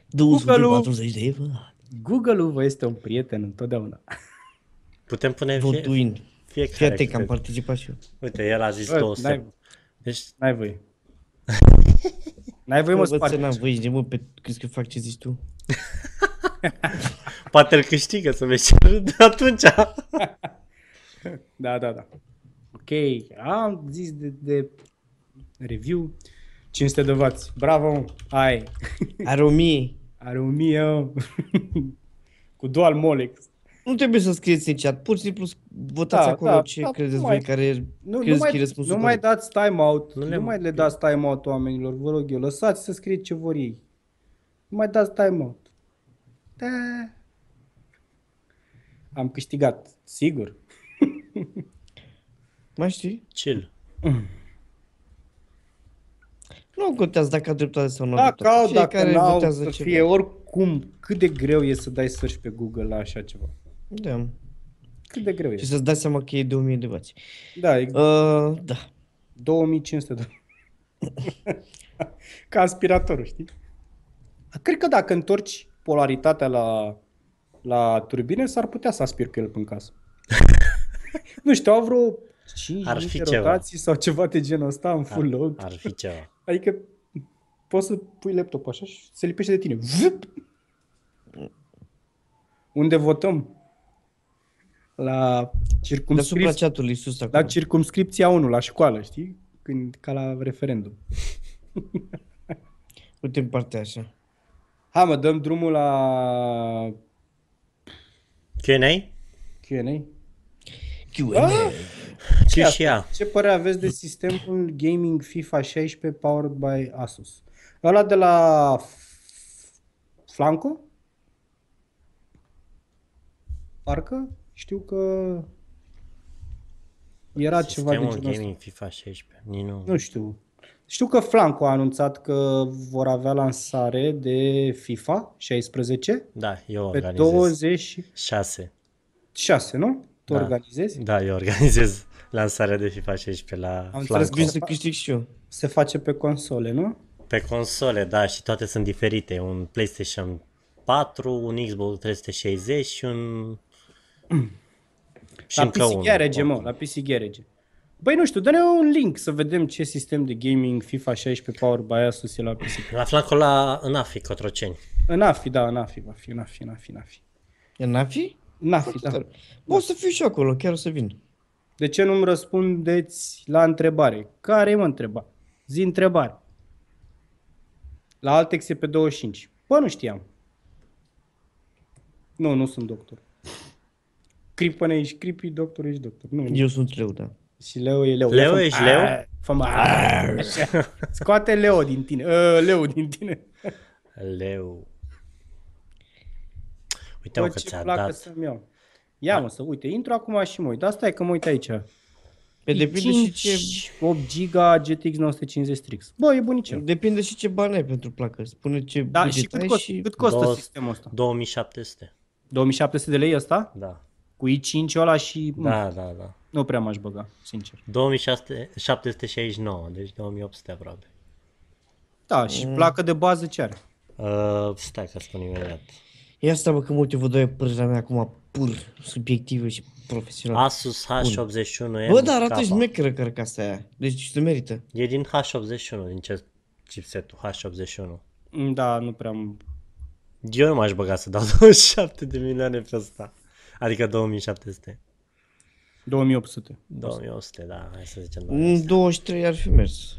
240 de evă. Google-ul vă este un prieten întotdeauna. Putem pune fie, Votuin. Fii fiecare. atent că am câte- participat și eu. Uite, el a zis Bă, 200. n-ai- Deci, N-ai voie. *laughs* N-ai voie, mă, Bă, spargi. să n-am voie de mă, pe, crezi că fac ce zici tu? *laughs* poate îl câștigă să vezi ce râde atunci. *laughs* Da, da, da. Ok, am zis de, de review. 500 de W. Bravo, ai. *laughs* Are 1000. Are 1000 mă. *laughs* Cu dual Molex. Nu trebuie să scrieți în chat, pur și simplu votați Da, acolo da, ce da, credeți nu voi mai- care Nu, nu, credeți că e mai, răspunsul nu mai corect. dați time-out. Nu Nu, le- nu mai le dați time-out oamenilor, vă rog eu. Lăsați să scrie ce vor ei. Nu mai dați time-out. Da. Am câștigat, sigur. *laughs* Mai știi? Chill. *clears throat* Nu contează dacă a dreptate sau nu a Dacă dreptate. au, dacă Fiecare n-au, votează să ceva. fie oricum, cât de greu e să dai search pe Google la așa ceva. Da. Cât de greu Și e. să-ți dai seama că e 2000 de bați. Da, e Uh, da. 2500 de *laughs* Ca aspiratorul, știi? Cred că dacă întorci polaritatea la, la turbine, s-ar putea să aspir cu el până în casă. *laughs* nu știu, au vreo 5 Ar fi de ceva. rotații sau ceva de genul ăsta în full load. Ar fi ceva. Adică poți să pui laptop așa și se lipește de tine. Vup! Unde votăm? La Deasupra circumscripția, chatului sus acolo. la circumscripția 1, la școală, știi? Când, ca la referendum. Uite în partea așa. Hai mă, dăm drumul la Q&A? Q&A. Q&A. Și Ia, și ea. Ce părere aveți de sistemul gaming FIFA 16 powered by Asus? Ăla de la F- Flanco? Parcă știu că era ceva de Sistemul genul ăsta. gaming FIFA 16. Nici nu. Nu știu. Știu că Flanco a anunțat că vor avea lansare de FIFA 16 Da, eu pe organizez. 26, 6. nu? Tu Da. organizezi? Da, eu organizez lansarea de FIFA 16 la înțeles Flanco. că- Vin să câștig și eu. Se face pe console, nu? Pe console, da, și toate sunt diferite. Un PlayStation 4, un Xbox 360 și un... *clears throat* și La încă PC unul. Garage, mă, la PC Garage. Băi, nu știu, dă-ne un link să vedem ce sistem de gaming FIFA 16 Power by Asus e la PC. La Flanco la în Afi, Cotroceni. În AFI, da, în AFI, va fi, în AFI, în AFI, în AFI. E n-afi? În AFI, da. Bă, o să fiu și acolo, chiar o să vin. De ce nu-mi răspundeți la întrebare? Care e, mă, întreba? Zi întrebare. La Altex e pe 25. Bă, nu știam. Nu, nu sunt doctor. Cripăne ești cripi, doctor ești doctor. Nu, nu. Eu sunt leu, da. Și Leo e Leo. Leo, Ia fă- ești Leo? Aaa, Fă-mă. Așa. Scoate Leo din tine. Uh, Leo din tine. Leu. Uite mă Bă, că ce ți-a placă dat. să-mi iau. Ia mă, să uite, intru acum și mă uit. Dar stai că mă uit aici. Pe depinde și ce... 8 GB GTX 950 Strix. Bă, e bunicel. Depinde și ce bani ai pentru placă. Spune ce Da, buget și cât, ai cost, și... cât costă Două- sistemul ăsta? 2700. 2700 de lei ăsta? Da. Cu i5 ăla și... Da, da, da. Nu prea m-aș băga, sincer. 2769, deci 2800 aproape. Da, și placă de bază ce are? Uh, stai că spun imediat. Ia asta, bă, că motivul 2 e părerea mea acum pur subiectivă și profesională. Asus H81 Bă, dar arată șmecheră cărca asta aia. Deci se merită. E din H81, din ce chipsetul H81. Mm, Da, nu prea am... Eu nu m-aș băga să dau *laughs* 27 de milioane pe asta. Adică 2700. 2800. 2100, da, hai să zicem. În 2100. 23 ar fi mers.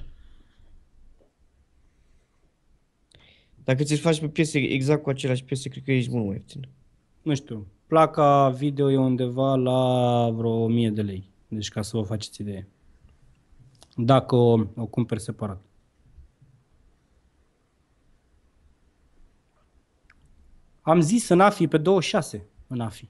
Dacă ți-l faci pe piese exact cu aceleași piese, cred că ești mult mai ieftin. Nu știu, placa video e undeva la vreo 1000 de lei. Deci ca să vă faceți idee. Dacă o, o cumperi separat. Am zis în AFI pe 26, în AFI.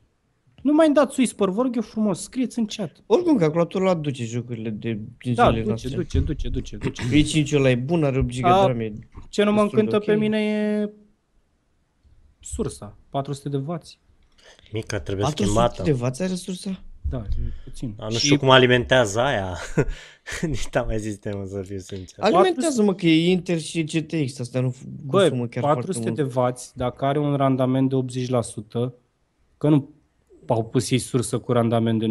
Nu mai dați whisper, vă rog eu frumos, scrieți în chat. Oricum, calculatorul aduce jocurile de din Da, zilele duce, noastre. duce, duce, duce, duce. E 5 ăla e bun, are 8 GB de A, RAM. e- Ce nu mă Destul de încântă pe ok. mine e sursa, 400 de W. Mica trebuie 400 schimbată. de W are resursa? Da, e puțin. A, nu Și știu cum alimentează aia. *laughs* Nici n-am mai zis sistemul să fiu sincer. Alimentează-mă că e Intel și GTX, asta nu consumă Bă, chiar 400 foarte de mult. W, dacă are un randament de 80%, că nu au pus ei sursă cu randament de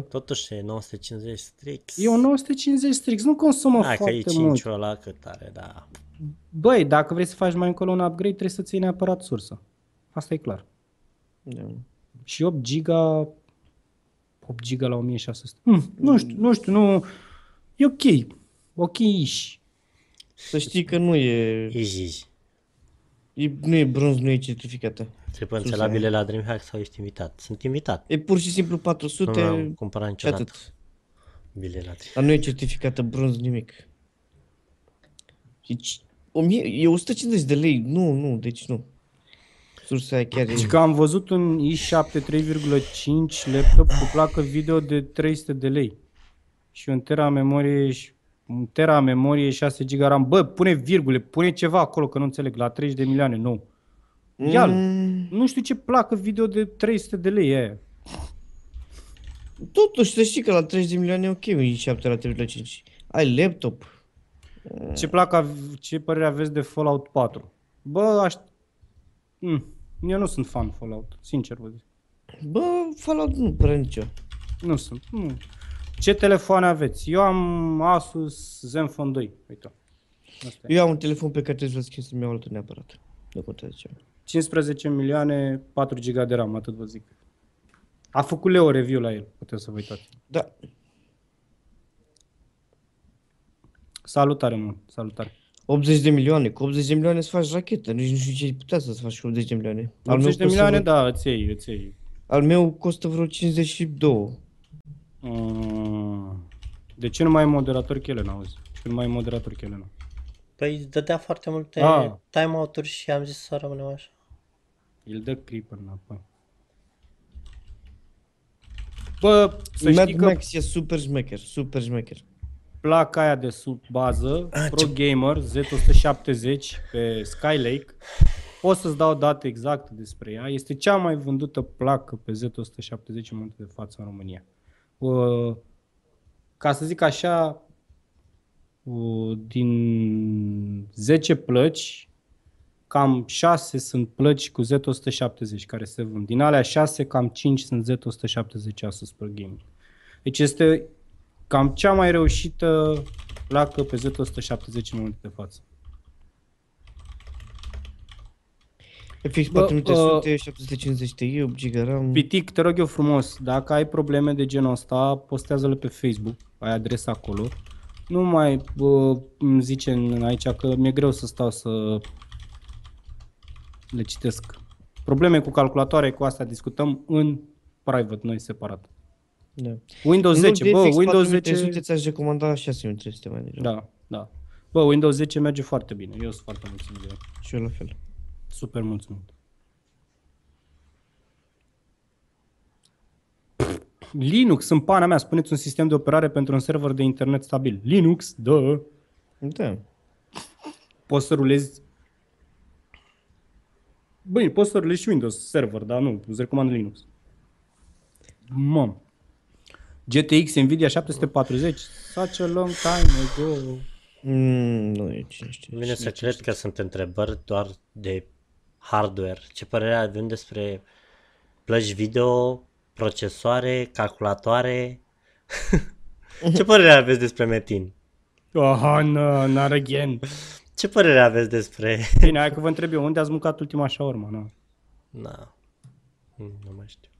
99%, Totuși e 950 strict. e un 950 strict, nu consumă Hai că e foarte mult. 5 ăla cât are, da. Băi, dacă vrei să faci mai încolo un upgrade, trebuie să ții neapărat sursă. Asta e clar. Da. Și 8 giga 8 giga la 1600. Hmm, nu știu, nu știu, nu... E ok. Ok -ish. Să știi că nu e, Iji. e nu e bronz, nu e certificată. Trebuie Sus, la aia. bile la DreamHack sau ești invitat? Sunt invitat. E pur și simplu Nu 400 mi-am cumpărat și niciodată atât. bile la DreamHack. Dar nu e certificată bronz nimic. Deci, 1000, e 150 de lei. Nu, nu, deci nu. Sursa aia chiar Deci e... că am văzut un i7 3,5 laptop cu placă video de 300 de lei. Și un tera memorie și un tera memorie 6 GB RAM. Bă, pune virgule, pune ceva acolo că nu înțeleg, la 30 de milioane, nu. Ia Mm, Nu știu ce placă video de 300 de lei e aia. totuși, să știi că la 30 de milioane e ok, un i7 la 3,5. Ai laptop. Ce placă, av- ce părere aveți de Fallout 4? Bă, aș... Mm, eu nu sunt fan Fallout, sincer vă zic. Bă, Fallout nu prea nicio. Nu sunt. Nu. Ce telefoane aveți? Eu am Asus Zenfone 2. Uite. Asta e. Eu am un telefon pe care trebuie să-l schimb să-mi iau altul neapărat. Nu contează ce. 15 milioane, 4 GB de RAM, atât vă zic. A făcut Leo review la el, puteți să vă uitați. Da. Salutare, mă, salutare. 80 de milioane. Cu 80 de milioane să faci rachetă. Nici nu știu ce ai putea să faci cu 80 de milioane. 80 de costă milioane, vreo, da, îți iei, îți iei. Al meu costă vreo 52. Mm. De ce nu mai e moderator Chelena, auzi? Ce nu mai e moderator Chelena? Păi îți dădea foarte multe Ah. timeout-uri și am zis să rămânem așa. El dă creeper înapoi. Bă, să Mad știi că Max e super șmecher, super șmecher. placa aia de sub bază, Pro Gamer Z170 pe Skylake, pot să-ți dau date exacte despre ea. Este cea mai vândută placă pe Z170 în momentul de față în România. Uh, Ca să zic așa, uh, din 10 plăci, cam 6 sunt plăci cu Z170 care se vând. Din alea 6, cam 5 sunt Z170 Asus Pro Gaming. Deci este cam cea mai reușită placă pe Z170 în momentul de față. FX Bă, 4300, 750 Ti, 8 GB RAM. Pitic, te rog eu frumos, dacă ai probleme de genul ăsta, postează-le pe Facebook, ai adresa acolo. Nu mai bă, îmi zice în- aici că mi-e greu să stau să le citesc. Probleme cu calculatoare, cu asta discutăm în private, noi separat. Da. Windows În loc 10, de bă, FX Windows 4300 10... ți-aș recomanda 6300 mai degrabă. Da, da. Bă, Windows 10 merge foarte bine, eu sunt foarte mulțumit de el. Și eu la fel. Super mulțumit. Linux în pana mea, spuneți un sistem de operare pentru un server de internet stabil. Linux, da. Da. Poți să rulezi Băi, poți să rulezi și Windows server, dar nu, îți recomand Linux. Mam. GTX Nvidia 740, such a long time ago. Mm, nu e cine știe. Vine să cred că sunt întrebări doar de hardware. Ce părere avem despre plăci video, procesoare, calculatoare? *laughs* Ce părere aveți despre Metin? Oh, no, not again. Ce părere aveți despre... Bine, hai că vă întreb eu, unde ați mâncat ultima shawarma? Nu. Na, Mm, nu mai știu.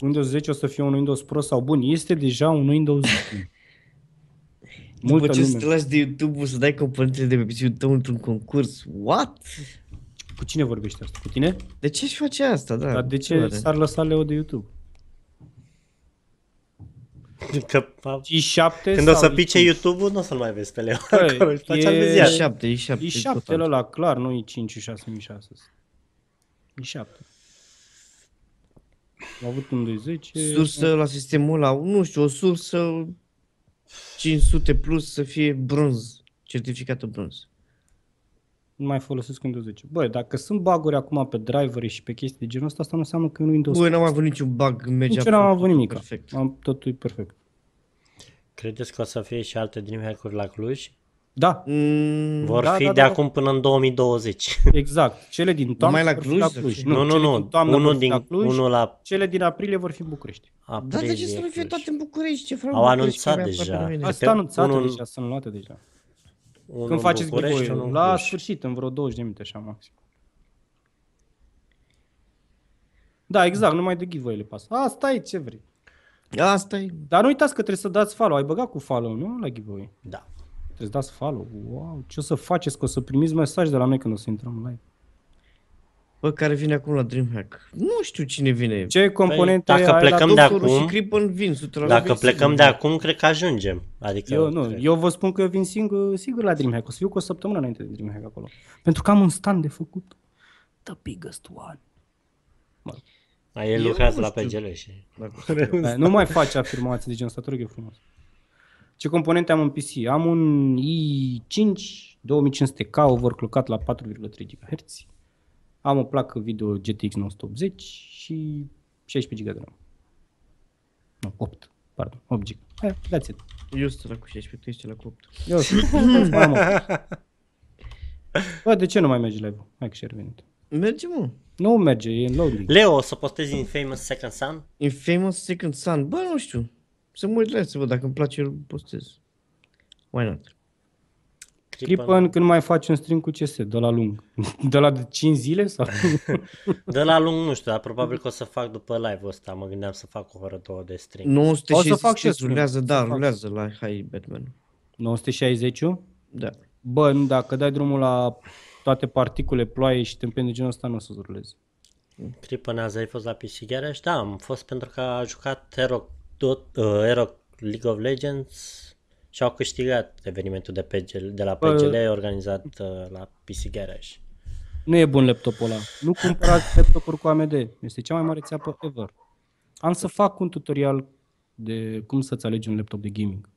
Windows 10 o să fie un Windows Pro sau bun? Este deja un Windows 10. *laughs* După Multă ce lume. să te lași de YouTube să dai componentele de pe PC-ul tău într-un concurs. What? Cu cine vorbești asta? Cu tine? De ce aș face asta? Da, Dar de ce are? s-ar lăsa Leo de YouTube? Că, a, i7 când o sau să pice i5? YouTube-ul, nu o să-l mai vezi pe Leo. Băi, *laughs* Acolo își face e- al de E ziar. 7, e 7. i7 ăla, clar, nu i5 și 6600. i7. Am avut un 210. Sursă la sistemul ăla, nu știu, o sursă 500 plus să fie bronz, certificată bronz. Nu mai folosesc Windows 10. Băi, dacă sunt baguri acum pe drivere și pe chestii de genul ăsta, asta nu înseamnă că e un Windows. Băi, n-am avut niciun bug, merge Nici eu n-am absolut avut nimic. Perfect. Am, totul e perfect. Credeți că o să fie și alte Dreamhack-uri la Cluj? Da, Mm, Vor da, fi da, de da. acum până în 2020. exact. Cele din toamnă Numai la vor fi Cluj la să Cluj. fie? Nu, nu, cele nu. din toamnă vor Unul, fi din, la Cluj, unul la cele din aprilie vor fi în București. aprilie. Dar de ce să nu fie Cluj. toate în București? Ce vreau Au în București, anunțat că mi-e aproape deja. de mine. Asta Câte- anunțate unul- deja, sunt luate deja. Unul Când în faceți București, giveaway unul în La Cluj. sfârșit, în vreo 20 de minute, așa maxim. Da, exact, numai de giveaway le pasă. Asta e ce vrei. Asta e. Dar nu uitați că trebuie să dați follow. Ai băgat cu follow, nu? La giveaway. Da. Trebuie să dați follow. Wow, ce o să faceți? Că o să primiți mesaj de la noi când o să intrăm live. Bă, care vine acum la Dreamhack? Nu știu cine vine. Ce componente Păi, dacă ai plecăm la... de Doctorul acum- și Crippen vin 100%. Dacă plecăm de acum, cred că ajungem. Adică, Eu, nu, cred. eu vă spun că eu vin singur, sigur la Dreamhack. O să fiu cu o săptămână înainte de Dreamhack acolo. Pentru că am un stand de făcut. The biggest one. A, el Eu lucrează nu la știu. PGL și... *laughs* Eh, Nu mai face afirmații de genul ăsta, te rog eu frumos. Ce componente am în PC? Am un i5 2500K overclockat la 4,3 GHz. Am o placă video GTX 980 și 16 GB de RAM. Nu, 8. Pardon, 8 GB. Eh, that's it. Eu sunt la cu 16, tu ești la cu 8. Eu sunt. mai am opt. Bă, de ce nu mai merge live-ul? Hai că și revenit. Merge, mă. Nu merge, e în loading. Leo, o să postezi în Famous Second Son? Infamous Second Son. Bă, nu știu. Să mă uit la el să văd dacă îmi place, îl postez. Why not? Crippen când mai faci un stream cu CS, de la lung. De la de 5 zile sau? *laughs* De la lung nu știu, dar probabil că o să fac după live-ul ăsta. Mă gândeam să fac o oră, două de stream. 960 O să fac și eu stream. rulează, da, Să fac. rulează la High Batman. 960 Da. Bă, nu, dacă dai drumul la toate particule, ploaie și tempeni de genul ăsta, nu o să rulezi. Crippen azi ai fost la PC Garage? Da, am fost pentru că a jucat Hero, dot, uh, Hero League of Legends și au câștigat evenimentul de, PGL, de la Bă. PGL organizat uh, la PC Garage. Nu e bun laptopul ăla. Nu cumpărați *laughs* laptopuri cu AMD. Este cea mai mare țeapă ever. Am să fac un tutorial de cum să-ți alegi un laptop de gaming.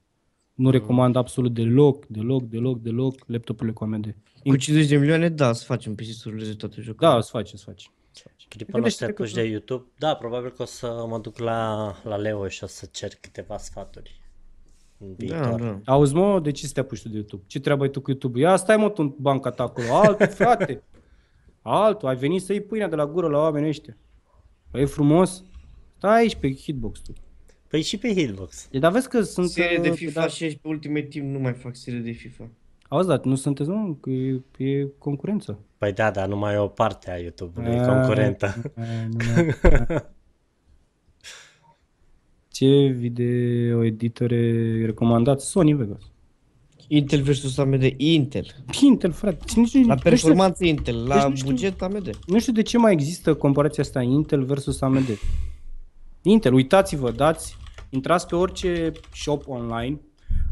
Nu recomand absolut deloc, deloc, deloc, deloc laptopurile cu AMD. Cu 50 de milioane, da, să facem PC să ruleze toate jocurile. Da, îți faci, îți faci. îți faci. Crippen o să Gândește-te te că puși de YouTube? Da, probabil că o să mă duc la, la Leo și o să cer câteva sfaturi în da, viitor. da. Auzi, mă, de ce să te apuci tu de YouTube? Ce treabă ai tu cu YouTube? Ia stai mă tu în banca ta acolo. Altul, *laughs* frate. Altul. Ai venit să iei pâinea de la gură la oamenii ăștia. Păi e frumos. Stai aici pe hitbox tu. Păi și pe Hitbox. E, dar vezi că sunt... Serie de uh, FIFA da, și pe ultimate timp nu mai fac serie de FIFA. Auzi, dar nu sunteți, nu? Că e, e concurență. Păi da, dar nu mai e o parte a YouTube-ului Ah. concurentă. E, nu mai- *laughs* Ce video editore recomandat? Sony Vegas. Intel versus AMD, Intel. Intel, frate. Nici, nu- La nu știu- performanță Intel, la Deci nu știu- buget AMD. Nu știu de ce mai există comparația asta Intel versus AMD. Intel, uitați-vă, dați, intrați pe orice shop online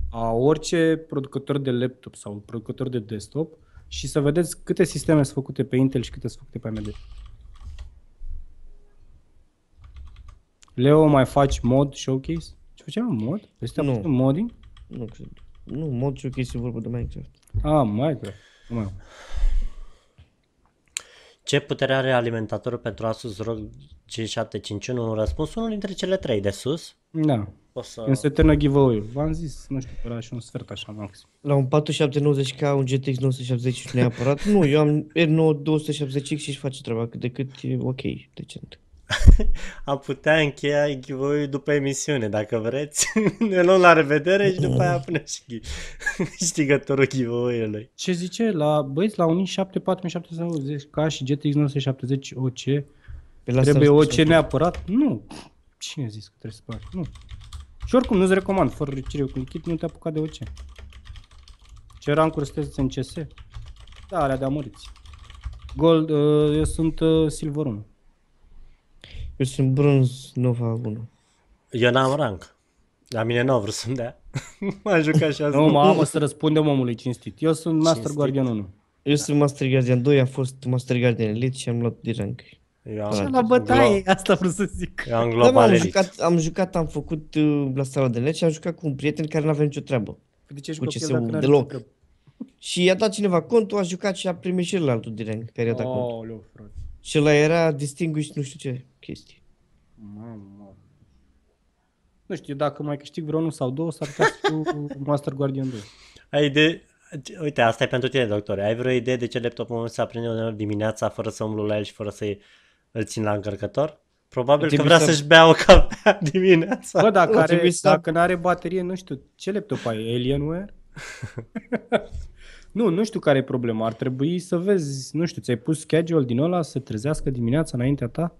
a orice producător de laptop sau producător de desktop și să vedeți câte sisteme sunt făcute pe Intel și câte sunt făcute pe AMD. Leo, mai faci mod showcase? Ce făceam mod? Este Nu. modding? Nu cred. Nu, mod și ok se vorbă de Minecraft. Ah, Minecraft. Nu mai am. Ce putere are alimentatorul pentru Asus ROG G751? Un răspuns unul dintre cele trei de sus. Da. O să... Când se termină giveaway V-am zis, nu știu, era și un sfert așa maxim. La un 4790 ca un GTX 970 și neapărat. nu, eu am R9 270X și își face treaba cât de cât e ok, decent. *laughs* Am putea încheia giveaway după emisiune, dacă vreți. *laughs* ne luăm la revedere și după aia punem și ghi- câștigătorul *laughs* giveaway-ului. Ce zice? La băieți, la un i7 4770 ca și GTX 970 OC Pe la trebuie asta OC sunt- neapărat? Nu. Cine a zis că trebuie să faci? Nu. Și oricum nu-ți recomand, fără răcire cu lichid nu te apuca de OC. Ce rancuri sunteți în CS? Da, alea de amăriți. Gold, uh, eu sunt uh, Silver 1. Eu sunt bronz Nova 1. Eu n-am rank. La mine nu au vrut să-mi dea. *laughs* M-am jucat și azi. Nu, mamă, să răspundem omului cinstit. Eu sunt Master Cinstit. Guardian 1. Eu sunt Master Guardian 2, am fost Master Guardian Elite și am luat de rank. Eu am, Așa, La bătaie, glo- asta vreau să zic. eu am Da, mă, global am elite. jucat, am jucat, am făcut uh, la sala de net și am jucat cu un prieten care nu avea nicio treabă. De ce ești Cu copil CS-ul dacă n-are deloc. ce treabă? Și i-a dat cineva contul, a jucat și a primit și el altul de rank care i-a dat contul. Aoleu, frate. Și ăla era distinguished nu știu ce chestii. Mamă, mamă. Nu știu, dacă mai câștig vreo unul sau două, s-ar putea să fiu *laughs* Master Guardian 2. Ai de... Uite, asta e pentru tine, doctore. Ai vreo idee de ce laptopul meu se aprinde uneori dimineața fără să umblu la el și fără să îl țin la încărcător? Probabil că Trebuie vrea să- să-și bea o cafea *laughs* dimineața. Bă, dacă, Nu, are, trebuie să- dacă n-are baterie, nu știu, ce laptop ai? Alienware? *laughs* nu, nu știu care e problema. Ar trebui să vezi, nu știu, ți-ai pus schedule din ăla să se trezească dimineața înaintea ta?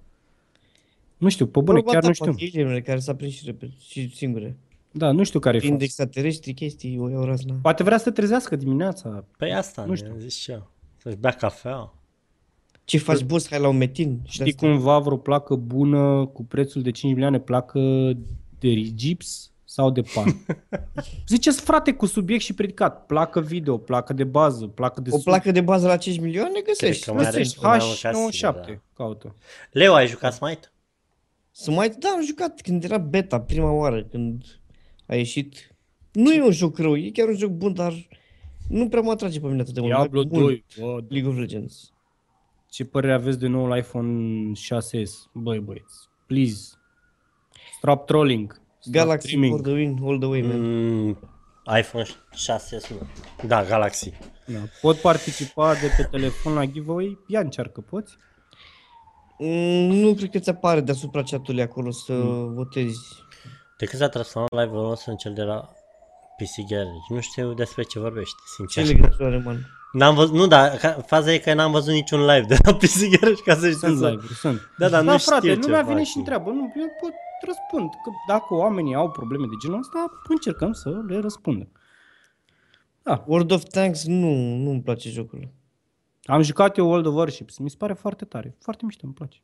Nu știu, pe bune, Proba chiar ta, nu știu. poate ilienele care s-a prins și repede și singure. Da, nu știu care e Fiind faza. extraterestri, chestii, o iau razna. Poate vrea să se trezească dimineața. Păi asta, Nu nu știu. știu. zis și eu. Să-și bea cafea. Ce faci, boss? Hai la un metin. Și de Știi asta. cumva vreo placă bună cu prețul de 5 milioane, placă de gips sau de pan? *laughs* Ziceți frate cu subiect și predicat, placă video, placă de bază, placă de O placă de bază la 5 milioane găsești. Cred că mai are Găsești. și- Una în H97, casă, caută. Leo, ai jucat Smite? Să mai, da, am jucat când era beta, prima oară, când a ieșit. Nu e un joc rău, e chiar un joc bun, dar nu prea mă atrage pe mine atât de mult. Diablo Mai bun 2, bă, League of Legends. ce părere aveți de noul iPhone 6s? Băi băieți, please, stop trolling, stop Galaxy streaming. for the win, all the way, man. Mm, iPhone 6 nu. Da, Galaxy. Da. Pot participa de pe telefon la giveaway? Ia încearcă, poți? Mm, nu cred că ți apare deasupra chatului acolo să Mm. votezi. De când s-a transformat live-ul nostru în cel de la PC Garage? Nu știu despre ce vorbești, Ce sincer. legătură are, man? N-am văzut, nu, dar ca, faza e că n-am văzut niciun live de la *laughs* PC Garage ca să știu Sunt să... live sunt. Da, dar da, nu frate, știu ce lumea vine fac. și întreabă. Nu, eu pot răspund. Că dacă oamenii au probleme de genul ăsta, încercăm să le răspundem. Da, World of Tanks, nu, nu-mi place jocul. Am jucat eu World of Warships. Mi se pare foarte tare. Foarte mișto, îmi place.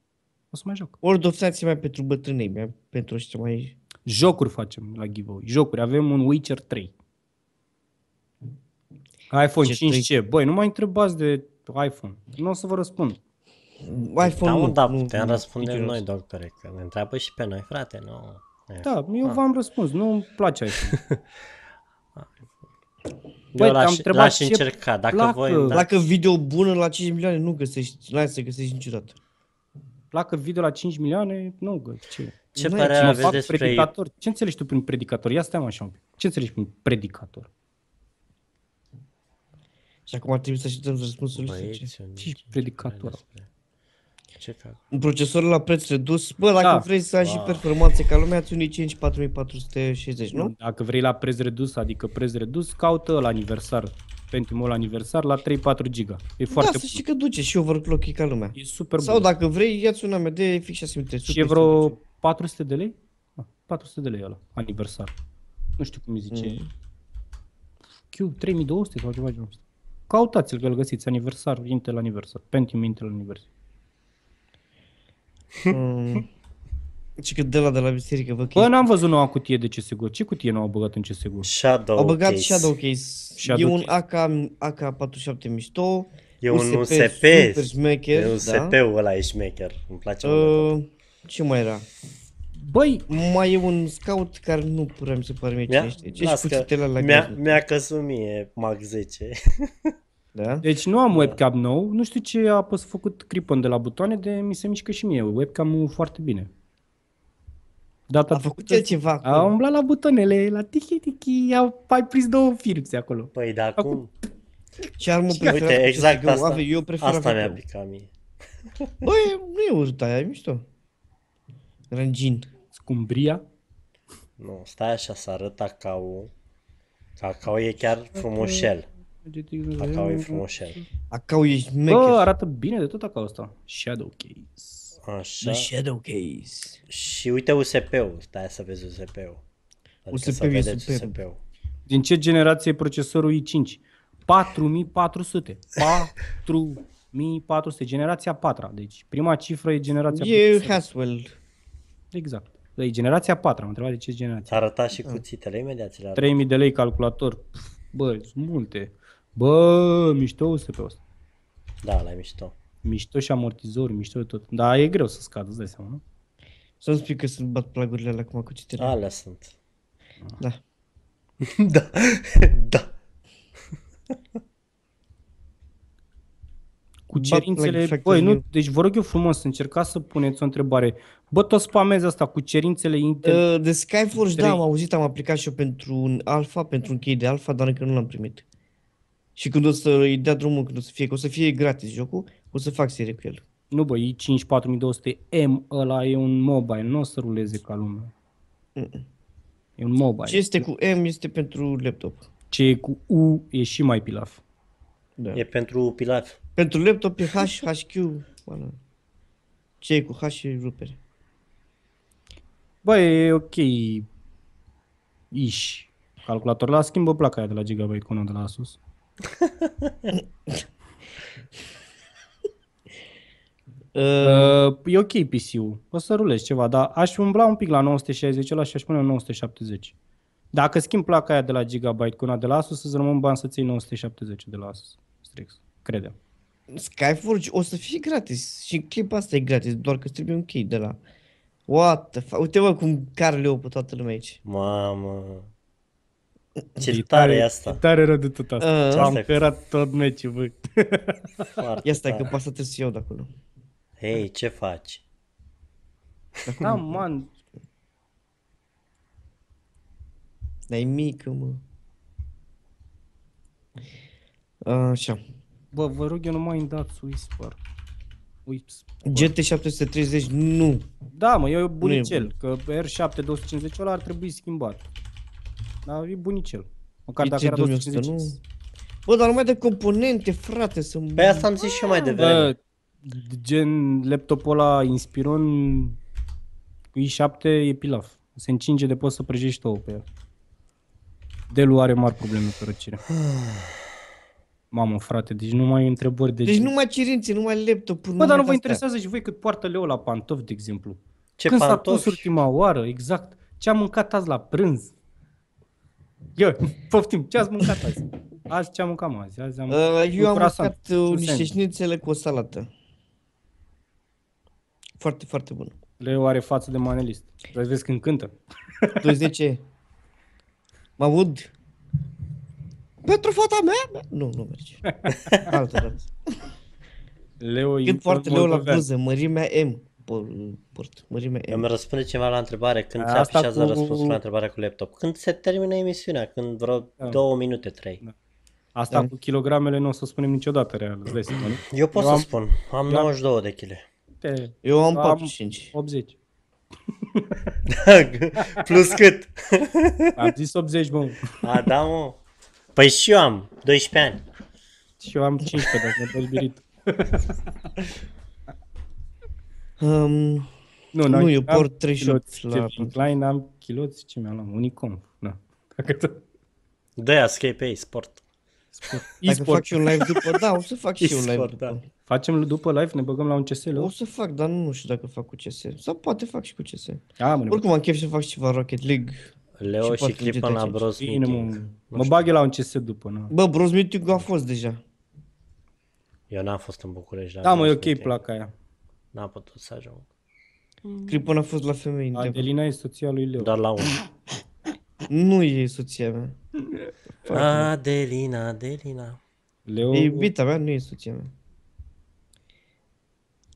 O să mai joc. World of Tanks e mai pentru bătrânei, mai pentru ăștia mai... Jocuri facem la giveaway. Jocuri. Avem un Witcher 3. iPhone Ce 5C. Băi, nu mai întrebați de iPhone. Nu o să vă răspund. iPhone Da, mă, nu, da, nu, putem nu, răspunde niciun noi, rost. doctore, că ne întreabă și pe noi, frate, nu... E. Da, eu v-am răspuns. Nu îmi place iPhone. *laughs* Eu Băi, te-am l-aș, întrebat l-aș ce încerca, dacă placă. voi îmi dați... Dacă video bună la 5 milioane nu găsești, n-ai să găsești niciodată. Placă video la 5 milioane? Nu, gă, ce? Ce N-ai părere ce Mă aveți fac despre... predicator. Ce înțelegi tu prin predicator? Ia stai mă așa un pic. Ce înțelegi prin predicator? Și acum ar trebui să așteptăm răspunsul. sau ce? Băieți, eu nici Ce nu știu predicator? despre- Ce cac? Un procesor la preț redus, bă, dacă Da. vrei să ai și Wow. performanțe ca lumea, ți un i5 4460, nu? Dacă vrei la preț redus, adică preț redus, caută la aniversar. Pentru la aniversar la 3-4 giga. E Da, foarte să știi că duce și overclock e ca lumea. E super Sau bun. dacă vrei, ia-ți un AMD fix 6300. Și e vreo 400 de lei? Ah, 400 de lei ăla, aniversar. Nu știu cum îi zice. Mm. Q 3200 sau ceva genul ăsta. Cautați-l că îl găsiți, aniversar, Intel aniversar, Pentium Intel aniversar. Mm. Și că de la de la biserică, văd că Bă, e- n-am văzut noua cutie de CSGO. Ce cutie nouă au băgat în CSGO? Shadow au băgat case. Shadow Case. Shadow e un case. AK, AK47 mișto. E un USP USP. super șmecher, E un da. SP-ul ăla e șmecher. Îmi place mult. Uh, ce mai era? Băi, Mai e un scout care nu prea mi se pare mie cine Mi-a, știe. Ce las și că cuțitele la mi-a, gazul, mi-a căzut mie Mac 10. *laughs* Da? deci nu am webcam nou. Nu știu ce a apăs făcut Cripon de la butoane, de mi se mișcă și mie webcam-ul foarte bine. Data A făcut trecută el ceva A acolo. umblat la butonele, la tiki-tiki, a mai prins două firțe acolo. Păi, de acum, Ce armă uite, preferată? exact CSGO? asta, Ave, eu prefer asta mi-a AVP-ul. picat mie. Băi, nu e urât aia, e mișto. Rangin. Scumbria. Nu, stai așa să arăt cacao. Cacao e chiar frumușel. Cacao e frumușel. Acau ești Bă, mecher. arată bine de tot acolo ăsta. Shadow Case. Așa. The Shadow Case. Și uite USP-ul. Stai să vezi USP-ul. Adică să USP-ul e vedeți superb. USP-ul. Din ce generație e procesorul i5? 4400. 4400. Generația 4 Deci prima cifră e generația E procesorului. Haswell. Exact. E generația 4 Am întrebat de ce generație. Arăta și cuțitele, imediat ți le arăt. 3000 de lei calculator. Pf, Bă, sunt multe. Bă, mișto USP-ul ăsta. Da, la mișto. Mișto și amortizori, mișto de tot. Dar e greu să scadă, îți dai seama, nu? Să-mi spui că sunt bat plagurile alea acum cu citire. Alea sunt. Da. *laughs* da. da. Cu Bat cerințele, plug factor băi, nu, new. deci vă rog eu frumos, încercați să puneți o întrebare. Bă, tot spamezi asta cu cerințele Intel. Uh, de Skyforge, da, Trei. am auzit, am aplicat și eu pentru un alfa, pentru un key de alfa, dar încă nu l-am primit. Și când o să îi dea drumul, când o să fie, că o să fie gratis jocul, o să fac serie cu el. Nu bă, i5 4200M, ăla e un mobile, nu o să ruleze ca lumea. E un mobile. Ce este cu M este pentru laptop. Ce e cu U e și mai pilaf. Da. E pentru pilaf. Pentru laptop e H, HQ, voilà. Ce e cu H și rupere. Bă, e ok. Iși. Calculator la schimbă placa aia de la Gigabyte cu una de la Asus. Uh, *laughs* Uh, e ok PC-ul. O să rulezi ceva, dar aș umbla un pic la 960 ăla și aș pune 970. Dacă schimb placa aia de la Gigabyte cu una de la Asus, îți rămân bani să ții 970 de la Asus. Strix. Credem. Skyforge o să fie gratis și clipul asta e gratis, doar că îți trebuie un key de la... What the fuck? Uite mă cum care pe toată lumea aici. Mamă. Ce E tare e asta. E tare rău de tot asta. Uh, Am asta e- cărat tot meciul, bă. Foarte Ia stai că tare. pe asta trebuie să iau de acolo. Hei, ce faci? Da, man. Dar e mică, mă. Așa. Bă, vă rog eu nu mai îmi dați Whisper. Whisper. GT730 nu. Da, mă, e bunicel, bun. că R7 250 ăla ar trebui schimbat. Dar e bunicel. Măcar dacă PC era 2100 250. nu. Bă, dar numai de componente, frate, sunt... Pe asta am zis și eu mai devreme. Bă, gen laptopul ăla Inspiron i7 e pilaf. Se încinge de poți să prăjești ouă pe el. Delu are mari probleme pe răcire. *sighs* Mamă, frate, deci nu mai ai întrebări de Deci gen. numai cerințe, numai laptop Bă, dar nu vă interesează și voi cât poartă Leo la pantofi, de exemplu. Ce Când s-a pus pantofi? ultima oară, exact. Ce am mâncat azi la prânz? Eu, *laughs* poftim, ce ați mâncat azi? Azi ce am mâncat mă, azi? azi am Uh, eu am croissant, mâncat uh, un niște sandwich. șnițele cu o salată. Foarte, foarte bun. Leo are față de manelist. Vreți să vezi când cântă? *laughs* 20 Mă aud? Pentru fata mea? Nu, nu merge. *laughs* Altă dată. Leo e Cât poartă Leo la moldovean. bluză? Mărimea M. Por- Port, mărimea Eu M. mi răspunde ceva la întrebare când se Asta afișează cu- răspunsul la întrebarea cu laptop. Când se termină emisiunea? Când vreo Da. două minute, trei. Asta Da. cu kilogramele nu o să spunem niciodată real, îți dai seama, nu? Eu pot Eu să am- spun. Am eu am- 92 de kg. Te- Eu am Am- 45. 80. *laughs* Plus cât? Am zis 80, bă. A, da, mă. Păi și eu am 12 ani. Și eu am 15, dar mi-a dezbirit. Um, Nu, Nu, n-am- eu am port 38 chiloți la Calvin pantofi. Klein, am chiloți, ce mi-am luat? Unicom. Da. Dacă tot... De aia scrie pe ei, sport. dacă E-sport. fac și un live după, da, o să fac și eu live E-sport, după. da. Facem după live, ne băgăm la un CSL? O să fac, dar nu știu dacă fac cu CS. Sau poate fac și cu CS. A, mă, ne Oricum am chef să fac și ceva Rocket League. Leo Și și, poate clipă la GTA5. Bros Bine, mă, Meeting. mă bag eu la un CS după, nu? Bă, Bros Meeting a fost deja. Eu n-am fost în București. la Da, mă, e Bros ok Meeting. placa aia. N-am putut să ajung. Clipul a fost la femei. în Deva. Adelina e soția lui Leo. Doar la unul. Nu e soția mea. Adelina, Adelina. Leo... E iubita mea, nu e soția mea.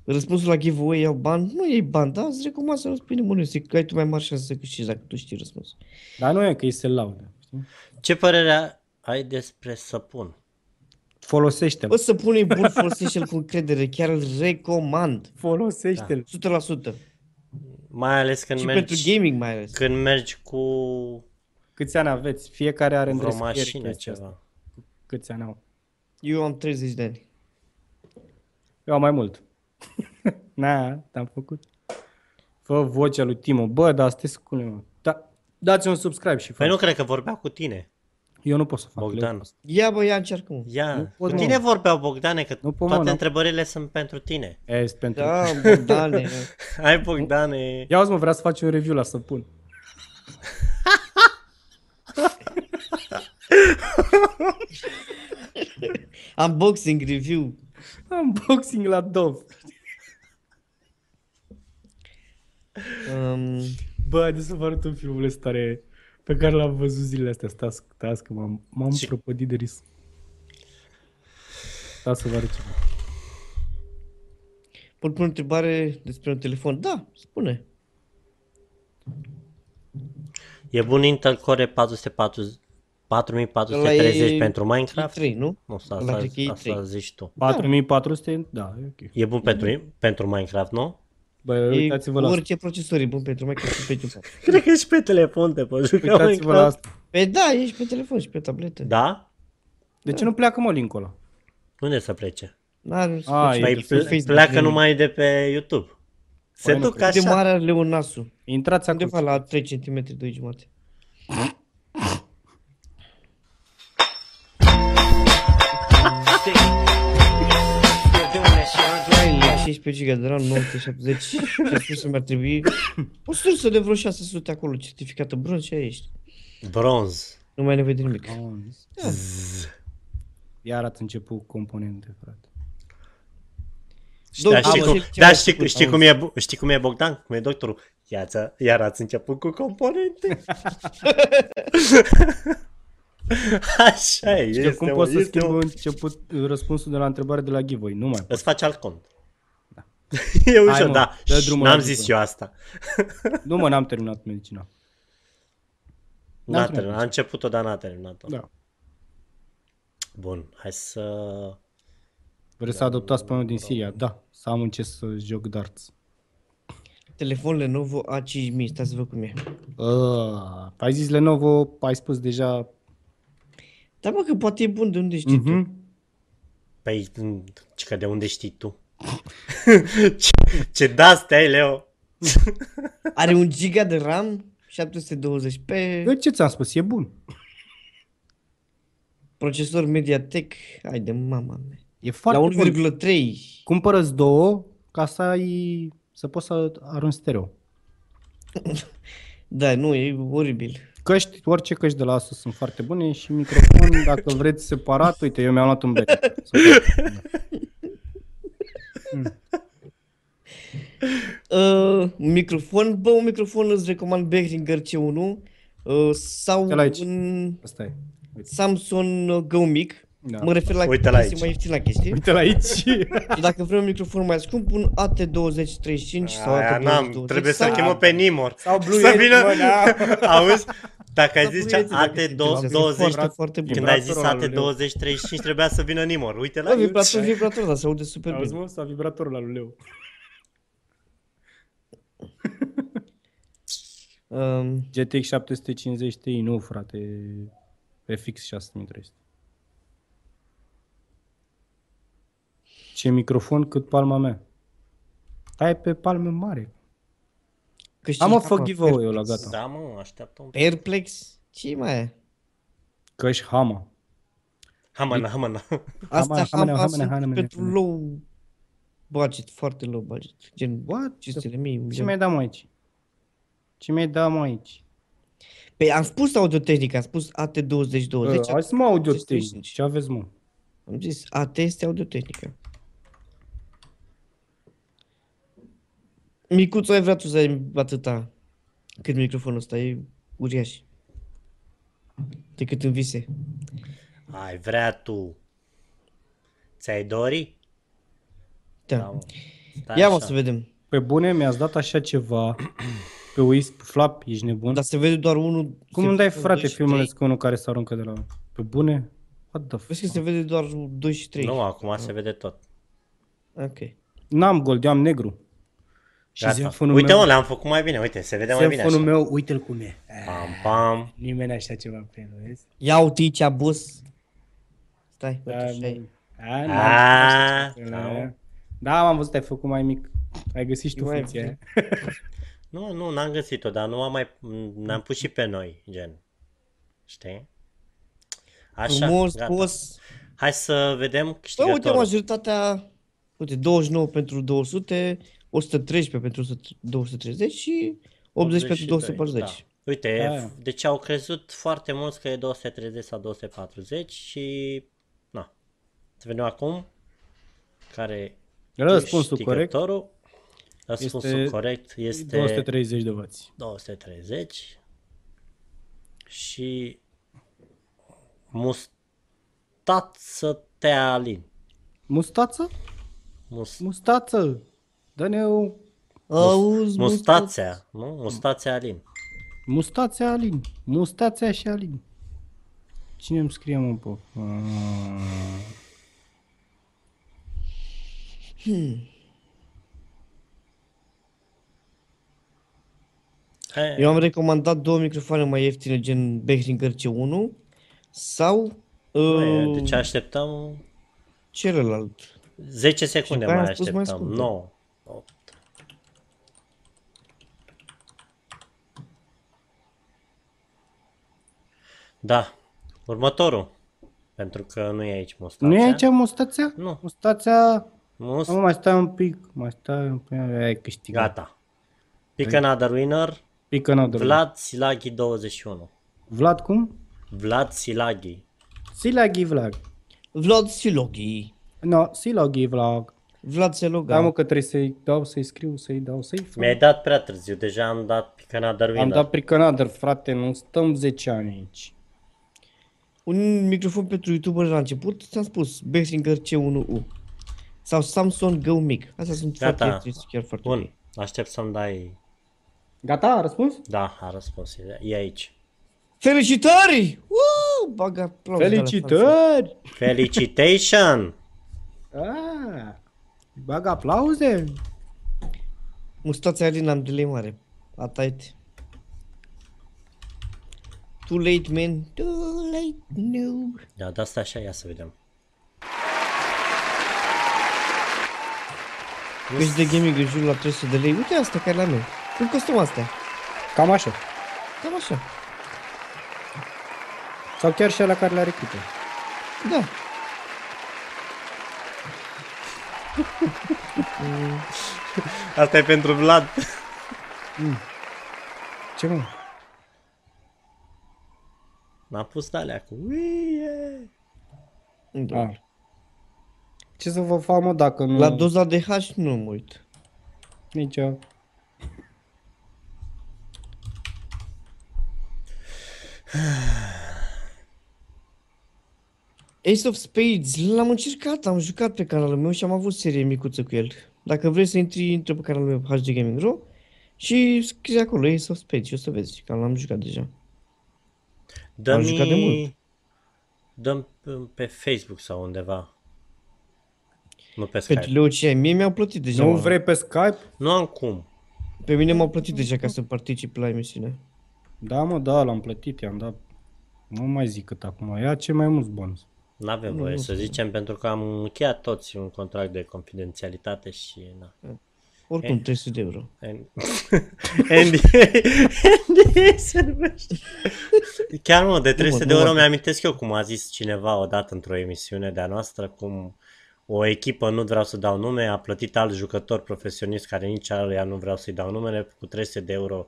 Răspunsul la giveaway iau bani? Nu iei bani, dar îți recomand să răspunzi nimănui, să că ai tu mai mari șanse să câștigi dacă tu știi răspunsul. Dar nu e că îi se laudă. știi? Ce părere ai despre săpun? Folosește-l. Bă, să pune bun, folosește-l cu încredere, chiar îl recomand. Folosește-l. 100%. Mai ales când Și mergi, pentru gaming mai ales. când mergi cu Câți ani aveți? Fiecare are vreo îndrescări mașină chestia asta. ceva. Câți ani au? Eu am 30 de ani. Eu am mai mult. *laughs* Na, te-am făcut. Fă vocea lui Timo. Bă, dar stai scule, mă. Da, dați un subscribe și Păi fac. nu cred că vorbea cu tine. Eu nu pot să fac. Bogdan. leu asta. Ia bă, ia încearcă mă. Ia, Nu cu pot, mă. tine vorbeau Bogdane, că Nu pot, mă, toate n-am- întrebările sunt pentru tine. Este pentru... Da, *laughs* Bogdane. *laughs* Hai Bogdane. Ia uzi, mă, vrea să faci un review la săpun. *laughs* Unboxing review. Unboxing la Dove. Um, Bă, haideți să vă arăt un filmuleț tare pe care l-am văzut zilele astea. Stați, stați că m-am, m-am Și- prăpădit de ris. Stați să vă arăt ceva. pot pune o întrebare despre un telefon? Da, spune. E bun Intel Core 440 4430 Ăla e pentru Minecraft? E3, nu? Nu, asta, Ăla asta, cred că e asta E3. zici tu. 4400? Da, e ok. E bun pentru, pentru Minecraft, nu? Bă, E uitați-vă la asta. orice procesor e bun pentru Minecraft și pentru *laughs* Minecraft. Cred că și pe telefon te poți juca Uitați-vă la Minecraft. asta. Pe da, ești pe telefon și pe tabletă. Da? De ce nu pleacă, mă, linkul ăla? Unde să plece? N-are A, ce e Păi pe de ple- Facebook, pleacă nu. numai de pe YouTube. Se Păi nu duc cred. De așa. mare are leonasul. Intrați acolo. Undeva la 3 cm, 2 jumate. *laughs* Ai la 16 GB de RAM, 970 și a spus să mi-ar trebui o sursă de vreo 600 acolo, certificată bronz și aia ești. Bronz. Nu mai ai nevoie de nimic. Iar ați început componente, frate. Da, Domnul, știi, am cum, auzit ce da, ai știi, făcut, știi, am cum e, Bu- știi cum e Bogdan? Cum e doctorul? Iața, iar ați început cu componente. *laughs* Așa e, Știu este, cum mă, poți să este, schimbi mă. început răspunsul de la întrebare de la giveaway? Nu mai pot. Îți faci alt cont. *laughs* e ușor, mă, da. dă Ș, drumul N-am la zis Google. eu asta. *laughs* Nu mă, n-am terminat medicina. N-a N-am terminat. terminat. A început-o, dar n-a terminat-o. Da. Bun, hai să... Vreți să adoptați pe unul din Siria? Da. Să am în ce să joc darts. Telefon Lenovo A5000, stați să văd cum e. Uh, ai zis Lenovo, ai spus deja. Da, mă, că poate e bun, de unde știi tu? Mhm. Păi, m, ce că de unde știi tu? *laughs* ce, ce da stai, Leo? Are un giga de RAM, 720 pe Eu ce ți-am spus? E bun. procesor Mediatek, hai de mama mea. E foarte La bun. 1,3. Cumpără-ți două ca să ai, să poți să arunci stereo. Da, nu, e oribil. Căști, orice căști de la Asus sunt foarte bune și microfon, dacă *laughs* vreți separat, uite, eu mi-am luat un bere. *laughs* *laughs* Uh, un microfon, bă, un microfon îți recomand Behringer C1 uh, sau Uite-l aici. un Asta e. Uite, Samsung uh, Go mic. Da. Mă refer la Uite-l chestii aici. mai ieftin la chestii. uite la aici. Și *laughs* dacă vrei un microfon mai scump, un AT2035 sau Aia n-am, AT2020 trebuie să sau... chemă pe Nimor. Sau Blue Să Yeti, vină, mă, da. *laughs* auzi, dacă ai Sau zis Blue Yeti, dacă știi ceva. AT20, Foarte, foarte bun. când ai zis Vibratorul lui Leo. AT2035 trebuia să vină Nimor. Uite la Bă, aici. vibrator, vibrator, dar se aude super Auzi, bine. mă, sau vibratorul la lui Leo. Um, GTX 750 Ti, nu frate, FX 6300. Ce microfon cât palma mea. Ai pe palme mare. Câștigi Am o acum fă giveaway-ul la Airplex. gata. Da, mă, așteaptă un pic. Airplex? Ce mai e? Căști Hama. Hamana, hamana. Asta Hamane, Hama hamane, sunt hamane, pentru hamane. low budget, foarte low budget. Gen What? 500 de mii, un Ce milion. mi-ai dat mă aici? Ce mi-ai dat mă aici? Păi am spus audiotehnic, am spus AT2020. Bă, Hai să mă audio 35. Ce aveți mă? Am zis, AT este audiotehnică. Micuțu, ai vrea tu să ai atâta cât microfonul ăsta, e uriaș. Decât în vise. Ai vrea tu. Ți-ai dori? Da. Da, mă. Stai Ia mă așa. să vedem. Pe bune, mi-ați dat așa ceva pe Wisp, pe Flap, ești nebun? Dar se vede doar unul... Cum se îmi dai, vede frate, doi și filmele trei. cu unul care se aruncă de la... Pe bune? What the Vezi că fuck? se vede doar 2 și 3. Nu, acum se vede tot. Ok. N-am gold, eu am negru. Și Gata. zenfonul Uite meu, mă, le-am făcut mai bine, uite, se vede mai bine zenfonul așa. meu, uite-l cum e. Pam, pam. Nimeni așa ceva pe el, vezi? Ia uite aici, bus. Stai, Da, uite așa e. A, A, n-am așa ceva. da. Da, m-am văzut, ai făcut mai mic. Ai găsit și tu E mai funcția *laughs* mic. aia. Nu, nu, n-am găsit-o, dar nu am mai... Ne-am pus și pe noi, gen. Știi? Așa, Frumos, gata. boss. Hai să vedem Bă, uite câștigătorul. majoritatea, uite, 29 pentru 200, 113 pentru 100 230 și 80 pentru 240. Da. Uite, Da. f- deci au crezut foarte mulți că e 230 sau 240 și... Na. Să vedem acum care Răspunsul corect câștigătorul. Răspunsul Este corect este 230 de vați. 230 și mustață tealin. Mustață? Mus, Mustață! Dă-ne o Auzi, mustațea, nu? Mustațea alin. mustațea Alin. Mustațea și Alin. Cine îmi scrie mă pe... Ah. Hai, Eu am recomandat două microfoane mai ieftine, gen Behringer C1 sau băi, uh, deci așteptăm celălalt. 10 secunde pe aia mai am spus mai așteptăm. scurte. 9, 8. Da. Următorul. Pentru că nu e aici mustațea. Nu e aici mustațea? Nu. Mustațea... Must... Nu, mai stai un pic. Mai stai un pic. Ai câștigat. Gata. Pick another winner. Pică n Vlad Silaghi 21. Vlad cum? Vlad Silaghi. Silaghi Vlog. Vlad Siloghi. No, Silaghi Vlog. Vlad Seloga. Da, mă, că trebuie să-i dau, să-i scriu, să-i dau, să-i fac. Mi-ai dat prea târziu. Deja am dat pick another winner. Am dat Pricanader, frate, nu stăm 10 ani aici. Un microfon pentru youtuber la început, ți-am spus, Behringer C1U. Sau Samsung Go Mic. Astea sunt Gata. foarte ieftine, sunt chiar foarte Bun. ok. Aștept să-mi dai... Gata, a răspuns? Da, a răspuns. E aici. Felicitări! Uh, *laughs* bagă aplauze de la față. Felicitări! Felicitation! Ah, bag aplauze! Mustața Alina am delay mare. Atait. Too late, man. Too late, no. Da, de asta așa, ia să vedem. Deci de gaming în jur la 300 de lei. Uite asta care la meu. Cum costum astea? Cam așa. Cam așa. Sau chiar și la care le-a recrută. Da. Asta e pentru Vlad. Ce mă? M-am pus de alea cu... Uie! Da. Ah. Ce să vă fac, mă, dacă nu... La doza de H nu mă uit. Nici eu. *sighs* Ace of Spades, l-am încercat, am jucat pe canalul meu și am avut serie micuță cu el. Dacă vrei să intri, intră pe canalul meu HD Gaming Ro și scrie acolo Ace of Spades și o să vezi, că l-am jucat deja. Am jucat de Dă-mi... mult. Dăm pe Facebook sau undeva. Nu pe Pentru Skype. Leo mie mi-au plătit deja. Nu mă. vrei pe Skype? Nu am cum. Pe mine m-au plătit deja ca să particip la emisiune. Da, mă, da, l-am plătit, i-am dat... Nu mai zic cât acum, ia ce mai mulți bonus. Nu avem voie să zicem pentru că am încheiat toți un contract de confidențialitate și na. Oricum, 300 de euro. NDA, *laughs* NDA se numește. Chiar mă, de 300 de nu euro mă. mi-amintesc eu cum a zis cineva odată într-o emisiune de-a noastră, cum o echipă, nu vreau să dau nume, a plătit alt jucător profesionist care nici aluia nu vreau să-i dau numele cu 300 de euro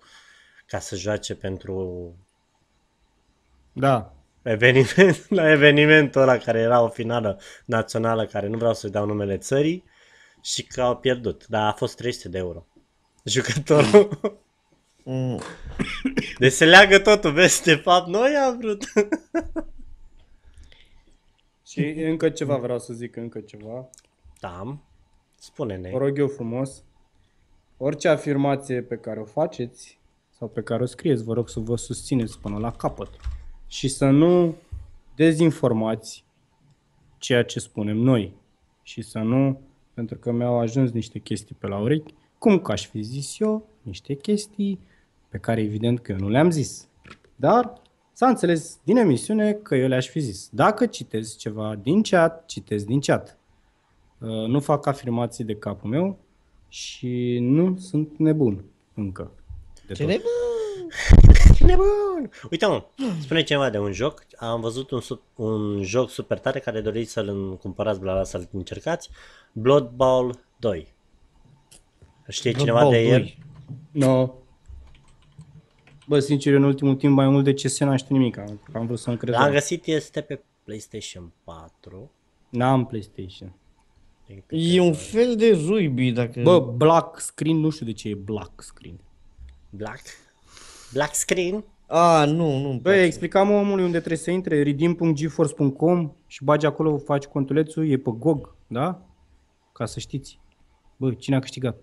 ca să joace pentru Da. eveniment, *laughs* la evenimentul ăla care era o finală națională care nu vreau să-i dau numele țării și că au pierdut, dar a fost 300 de euro. Jucătorul. Mm. Deci se leagă totul, vezi, de fapt noi am vrut. Și încă ceva vreau să zic, încă ceva. Da. Spune-ne. Vă rog eu frumos, orice afirmație pe care o faceți sau pe care o scrieți, vă rog să vă susțineți până la capăt și să nu dezinformați ceea ce spunem noi și să nu, pentru că mi-au ajuns niște chestii pe la urechi, cum că aș fi zis eu, niște chestii pe care evident că eu nu le-am zis. Dar s-a înțeles din emisiune că eu le-aș fi zis. Dacă citesc ceva din chat, citesc din chat. Uh, Nu fac afirmații de capul meu și nu sunt nebun încă. De Ce tot. *laughs* nebun! Nebun! Uite mă, spune ceva de un joc. Am văzut un, sup- un joc super tare care doriți să-l cumpărați, bla, bla, să-l încercați. Blood Bowl 2. Știe cineva Blood de Bowl el? 2. No. Bă, sincer, în ultimul timp mai mult de CS n-am știut nimic. Am, am vrut să-mi cred. L-am găsit, este pe PlayStation 4. N-am PlayStation. din câte E un văd. fel de rugby, dacă... Bă, black screen, nu știu de ce e black screen. Black? Black screen? A, nu, nu. Bă, explicam omului unde trebuie să intre, redeem.geforce.com și bagi acolo, faci contulețul, e pe GOG, da? Ca să știți. Bă, cine a câștigat?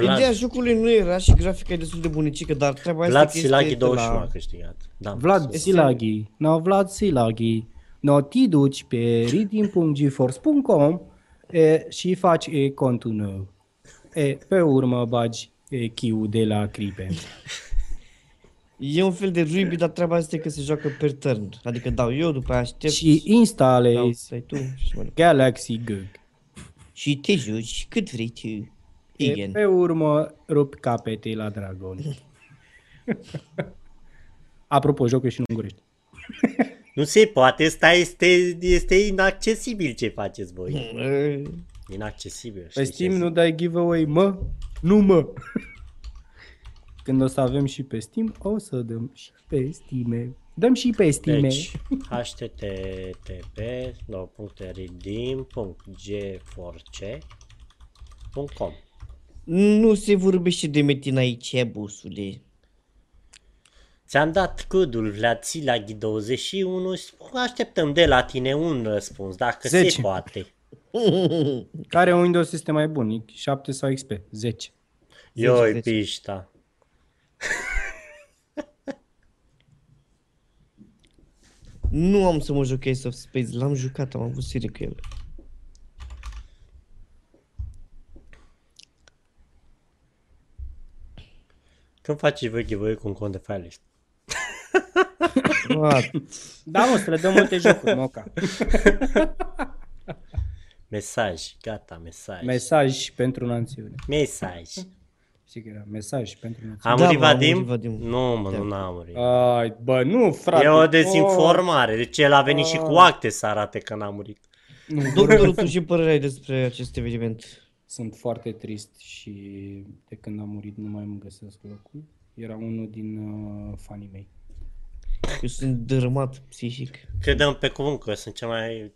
Ideea jocului nu era și grafica e destul de bunicică, dar treaba Vlad este că Silaghi este 21 la... a câștigat. Da. Vlad Este- Silaghi. No, Vlad Silaghi. No, ti duci pe redeem.geforce.com e, și faci e, contul nou. E, pe urmă bagi e, chiul de la Cripe. *laughs* E un fel de rugby, dar treaba este că se joacă per turn. Adică dau eu, după aia aștept, și dau, instalezi dai tu și mai departe. Galaxy GOG. Și te joci cât vrei tu. E, Igen. pe urmă rupi capete la dragoni. *laughs* Apropo, jocul e și în ungurește. *laughs* Nu se poate, asta este, este inaccesibil ce faceți voi. E, Inaccesibil. Pe știi Steam ce nu dai giveaway, mă? Nu, mă! Când o să avem și pe Steam, o să dăm și pe Steam. Dăm și pe Steam. Deci, http no, puncte redeem, punct g4c.com Nu se vorbește de metin aici, busule. Ți-am dat codul Vlațilaghi 21 și așteptăm de la tine un răspuns, dacă se Zece. poate. Care Windows este mai bun? 7 sau XP? 10. Ioi, zece. pișta. *laughs* Nu am să mă joc Ace of Spades, l-am jucat, am avut serie cu el. Când faci voi giveaway cu un cont de filelist? What? Da, mă, să le dăm multe jocuri, moca. *laughs* Mesaj, gata, mesaj. Mesaj pentru națiune. mesaj. Știi că era mesaj pentru națiune. A Da, murit mă, a Vadim? murit Vadim. Nu, mă, Da. nu n-a murit. Ai, bă, nu, frate. E o Oh, dezinformare. Deci el a venit și cu acte să arate că n-a murit. nu, Doctorul, tu ce părere ai despre acest eveniment? Sunt foarte trist și de când a murit nu mai îmi găsesc locul. Era unul din uh, fanii mei. Eu sunt dărâmat psihic. Credem pe cuvânt că sunt cel mai...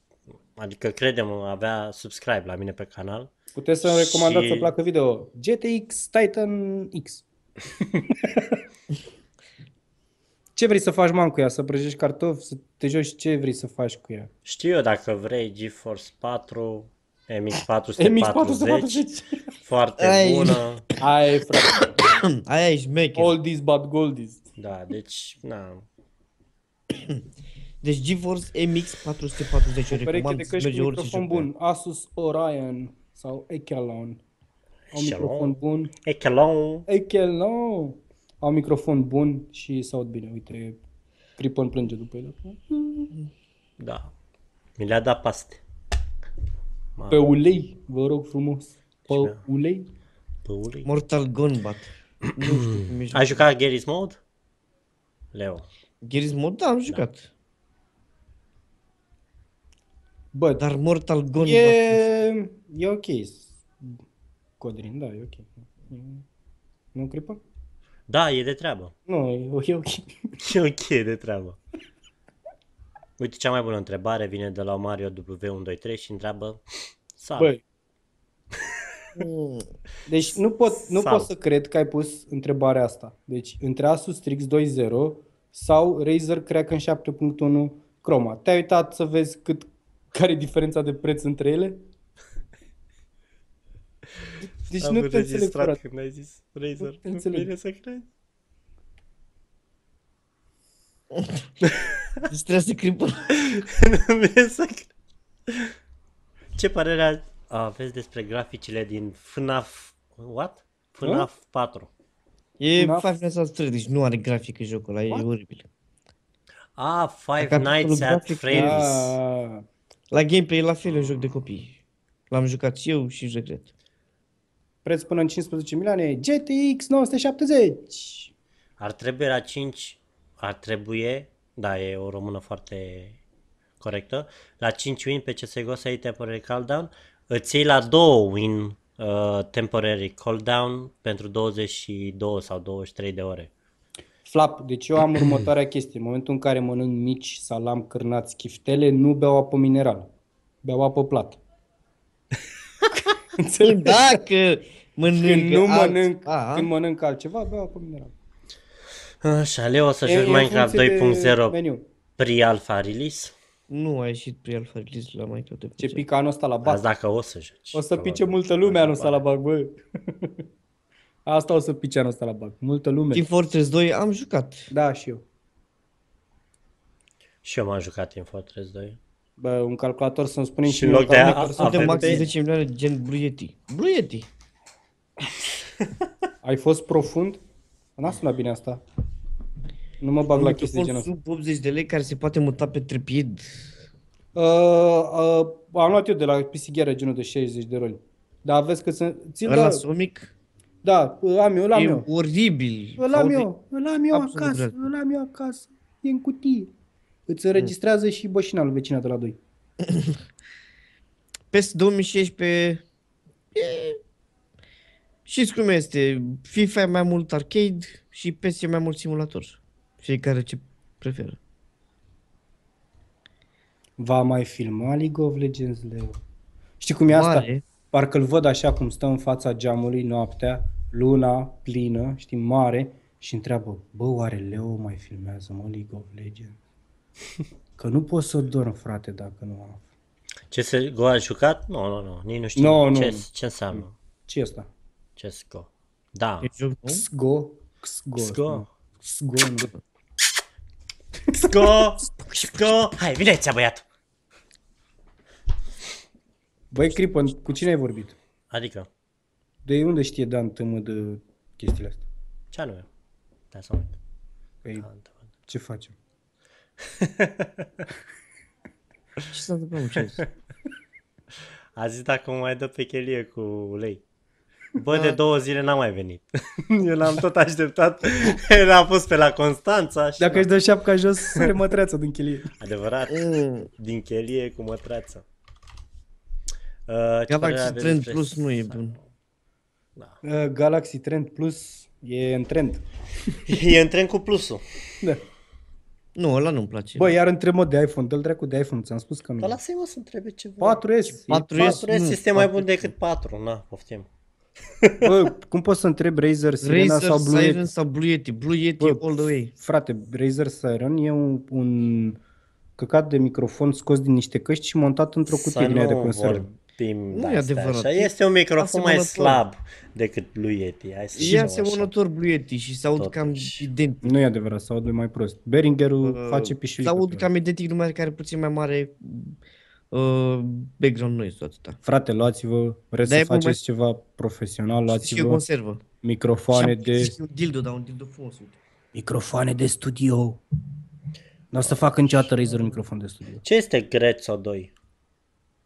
Adică credem avea subscribe la mine pe canal. Puteți să-mi recomandați Și- să placă video. GTX Titan X. ce vrei să faci, man, cu ea? Să prăjești cartofi? Să te joci? Ce vrei să faci cu ea? Știu eu dacă vrei GeForce 4, MX440, MX440. foarte Ai. bună. Ai, frate. Aia e șmecher. Oldies but goldies. Da, deci, na. Deci GeForce MX 440 o O pereche recomand de să căști merge cu orice microfon joc. pe ea. bun. Asus Orion sau Echelon. Au Echelon. microfon bun. Echelon. Echelon. Au microfon bun și se aud bine. Uite, Cripon plânge după el. Da. Mi le-a dat paste. Pe ulei, vă rog frumos. Pe Și mea. ulei. Păului. Mortal Kombat. nu știu cum e Ai jocul. jucat Garry's Mode? Leo. Gears Mod? Da, am jucat. Bă, Dar Mortal Kombat... e, e ok. Codrin, da, e ok. Nu cripă? Da, e de treabă. Nu, e, *laughs* e ok. E ok de treabă. Uite, cea mai bună întrebare vine de la Mario W123 și întreabă Salut. Băi, Mm. *laughs* deci nu pot, nu Sau. pot să cred că ai pus întrebarea asta. Deci, între Asus Strix 2.0 sau Razer Kraken 7.1 Chroma. Te-ai uitat să vezi cât, care e diferența de preț între ele? Deci Am nu te înțeleg, înregistrat frate. când ai zis Razer. Nu te Nu înțeleg. vine să cred. Deci trebuie să cripă. *laughs* Nu vine să cred. Ce părere aveți despre graficile din FNAF... What? FNAF 4. E Da. Five Nights at Freddy's, deci nu are grafică jocul ăla, e oribil. Ah, Five Capitolul Nights at grafic, Freddy's. Ah, La gameplay e la fel, e un joc de copii. L-am jucat și eu și regret. preț până în 15 milioane, GTX 970. Ar trebui la 5, ar trebui, da, e o română foarte corectă, la 5 win pe CSGO să iei temporary cooldown, îți iei la 2 win uh, temporary cooldown pentru 22 sau 23 de ore. Flap, deci eu am următoarea *clears throat* chestie. În momentul în care mănânc mici, salam, cârnați, chiftele, nu beau apă minerală. Beau apă plată. Înțelegi? *laughs* Dacă mănânc Când nu alt- mănânc, A, când mănânc altceva, beau apă minerală. Așa, Leo o să E- e joci în Minecraft funcție de 2.0 meniu. pre-alpha release. Nu a ieșit pe alfa release la Minecraft de Ce pică anul ăsta la Azi bat. dacă o să joci. O să probabil. pice multă lume anul ăsta la bag, bă. *laughs* Asta o să pice anul ăsta la bag. Multă lume. Team Fortress 2 am jucat. Da, și eu. Și eu m-am jucat în Fortress 2. Bă, un calculator să-mi spune Și în loc de a- Sunt de avem maxim pe- 10 milioane gen Blue Yeti. Blue Yeti. *laughs* Ai fost profund? N-a sunat bine asta. Nu mă bag Un la chestii de microfon genul ăsta. sub 80 de lei care se poate muta pe trepid. Uh, uh, am luat eu de la pisigheară genul de 60 de roli. Dar vezi că sunt... Ți-l Ăla da, somic da, îl am eu, îl am e eu. oribil. Îl am Sau eu, îl am eu absolut acasă, drept. îl am eu acasă. E în cutie. Îți înregistrează și bășina lui vecina de la 2. PES 2016 e... Știți cum este? FIFA e mai mult arcade și PES e mai mult simulator. Fiecare ce preferă. Va mai filma League of Legends, Leo. Știi cum e asta? Mare. Parcă-l văd așa cum stă în fața geamului noaptea, luna plină, știi, mare, și întreabă, bă, oare Leo mai filmează, mă, League of Legends? *laughs* Că nu pot să dorm, frate, dacă nu am. CSGO a jucat? Nu, nu, nu, nici nu știu. Nu, nu, ce, nu. ce înseamnă ce e asta? CSGO? Da. E joc nou? XGO? XGO. XGO. XGO, nu. Sco! Sco! Hai, vine aici, băiatul! Băi, Cripă, cu cine ai vorbit? Adică, De unde știe Dan tămă de chestiile astea? ce anume? Da, să mă uit. Păi, Da, da, da. ce facem? *laughs* Ce s-a întâmplat cu ce? A zis dacă mă mai dă pe chelie cu ulei. Bă, de două zile n-a mai venit. *laughs* Eu l-am tot așteptat. L-am pus pe la Constanța și... Dacă își dă șapca jos, sare mătreața din chelie. Adevărat, Mm, din chelie cu mătrață. Uh, ce părere Galaxy aveți Trend despre Plus nu e Sun? bun. Da. Uh, Galaxy Trend Plus e în trend. *laughs* E în tren cu plusul. Da. Nu, ăla nu-mi place. Bă, iar între mod de iPhone, dă-l dracu de iPhone, ți-am spus că nu. Dar lasă-i mă să întrebe ceva. 4S. 4S, 4S nu, este mai 4S. bun decât 4, na, poftim. Bă, cum poți să întrebi Razer, Sirena Razer, sau Blue Siren Yeti? sau Blue Yeti. Blue Yeti Bă, all the way. Frate, Razer Siren e un, un căcat de microfon scos din niște căști și montat într-o cutie Să din aia de nu conservă. Vorbim Nu de e astea adevărat. Așa. Este un microfon mai Asemănător. slab decât lui Yeti. Hai să E zicem așa. asemănător Blue Yeti și se aud cam Totuși. identic. Nu e adevărat, se aude mai prost. Behringerul Uh, face Se pișuică. aud pe cam identic, numai care puțin mai mare uh, background noise tot atâta. Frate, luați-vă, vreți Dar să e mult faceți ceva profesional, Și eu luați-vă conservă. microfoane Și am- de... și un dildo, dar un dildo frumos, uite. Microfoane de studio. Nu o să fac niciodată Razer un microfon de studio. Ce este Grezzo 2?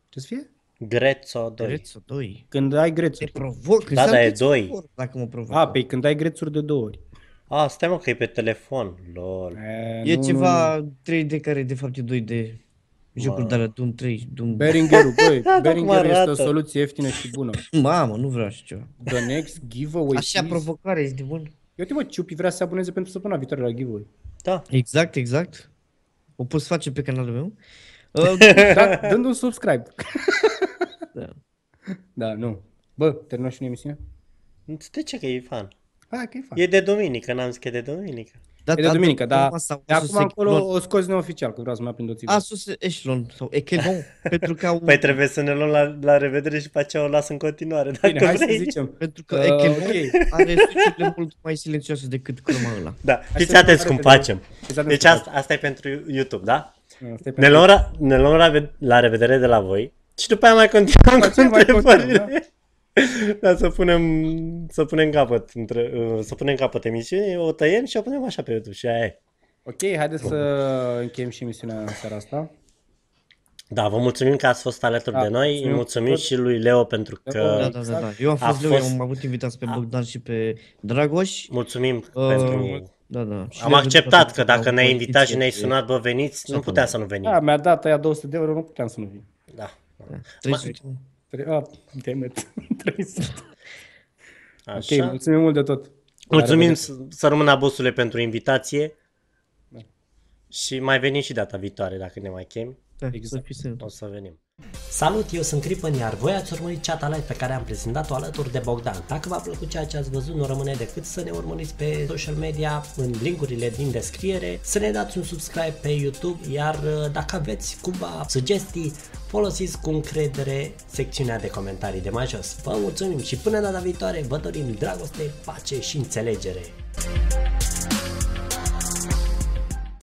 Ce să fie? Grezzo 2. Grețo, doi. Când ai Te grețuri. provoc. Da, înseamnă da, e că ți doi. suport Dacă mă provoc. A, pe când ai grețuri de două ori. A, stai mă că e pe telefon. Lol. E, E nu, ceva 3D care de fapt e 2D. Jocuri Mă. de alea Doom 3, Doom... Behringerul, băi, *laughs* Da, Behringerul este o arată. soluție ieftină și bună. *laughs* Mamă, nu vreau așa ceva. The next giveaway, Așa please. provocare, ești de bun. Eu te mă, Ciupi vrea să se aboneze pentru săptămâna viitoare la giveaway. Da. Exact, exact. O poți face pe canalul meu. *laughs* Uh, Da, dând un subscribe. Da. Da, nu. Bă, terminăm și noi emisiunea? De ce că e fan? Hai că e fain. E de duminică, n-am zis că e de duminică. Da, E de da, duminică, da, dar asta, de Asus acum încolo Echelon. o scoți neoficial, că vreau să mai aprind o țigară. Asus Echelon sau Echelon, *laughs* pentru că au... Păi trebuie să ne luăm la, la revedere și pe aceea o las în continuare, dacă Bine, hai să vrei. zicem. Pentru că Uh, Echelon ok. are sucele mult mai silențioase decât Chroma ăla. Da, fiți să atenți ne cum revedere. facem. Fiți atenți Deci cum asta, asta e pentru YouTube, da? Asta e Ne pentru- luăm, la, ne luăm la, ve- la revedere de la voi și după aia mai continuăm cu aceea mai întrebările. *laughs* Da, să punem, să punem capăt, între, uh, să punem capăt emisiunii, o tăiem și o punem așa pe YouTube și aia e. Ok, haideți să încheiem și emisiunea în seara asta. Da, vă mulțumim că ați fost alături Da, de noi, îi mulțumim mulțumim tot. și lui Leo pentru Da, că Da, da, da, da. Eu am A fost Leu, fost- eu am avut invitați pe Bogdan și pe Dragoș. mulțumim Uh, pentru... Da, da. Și Am le-am acceptat dat că dacă la o ne-ai invitat și poziție ne-ai de- sunat, bă, veniți, nu puteam să nu venim. Da, mi-a dat aia 200 de euro, nu puteam să nu vin. Da. 300. Tre- Ah, damn it. 300. Ok, Așa. mulțumim mult de tot. La Mulțumim revedere. să să rămână abusule pentru invitație. Da. Și mai venim și data viitoare dacă ne mai chemi. Da, să Exact. fii sănătos. O să venim. Salut, eu sunt Cripan, iar voi ați urmărit chat live pe care am prezentat-o alături de Bogdan. Dacă v-a plăcut ceea ce ați văzut, nu rămâne decât să ne urmăriți pe social media, în linkurile din descriere, să ne dați un subscribe pe YouTube, iar uh, dacă aveți cumva sugestii, folosiți cu încredere secțiunea de comentarii de mai jos. Vă mulțumim și până data viitoare vă dorim dragoste, pace și înțelegere.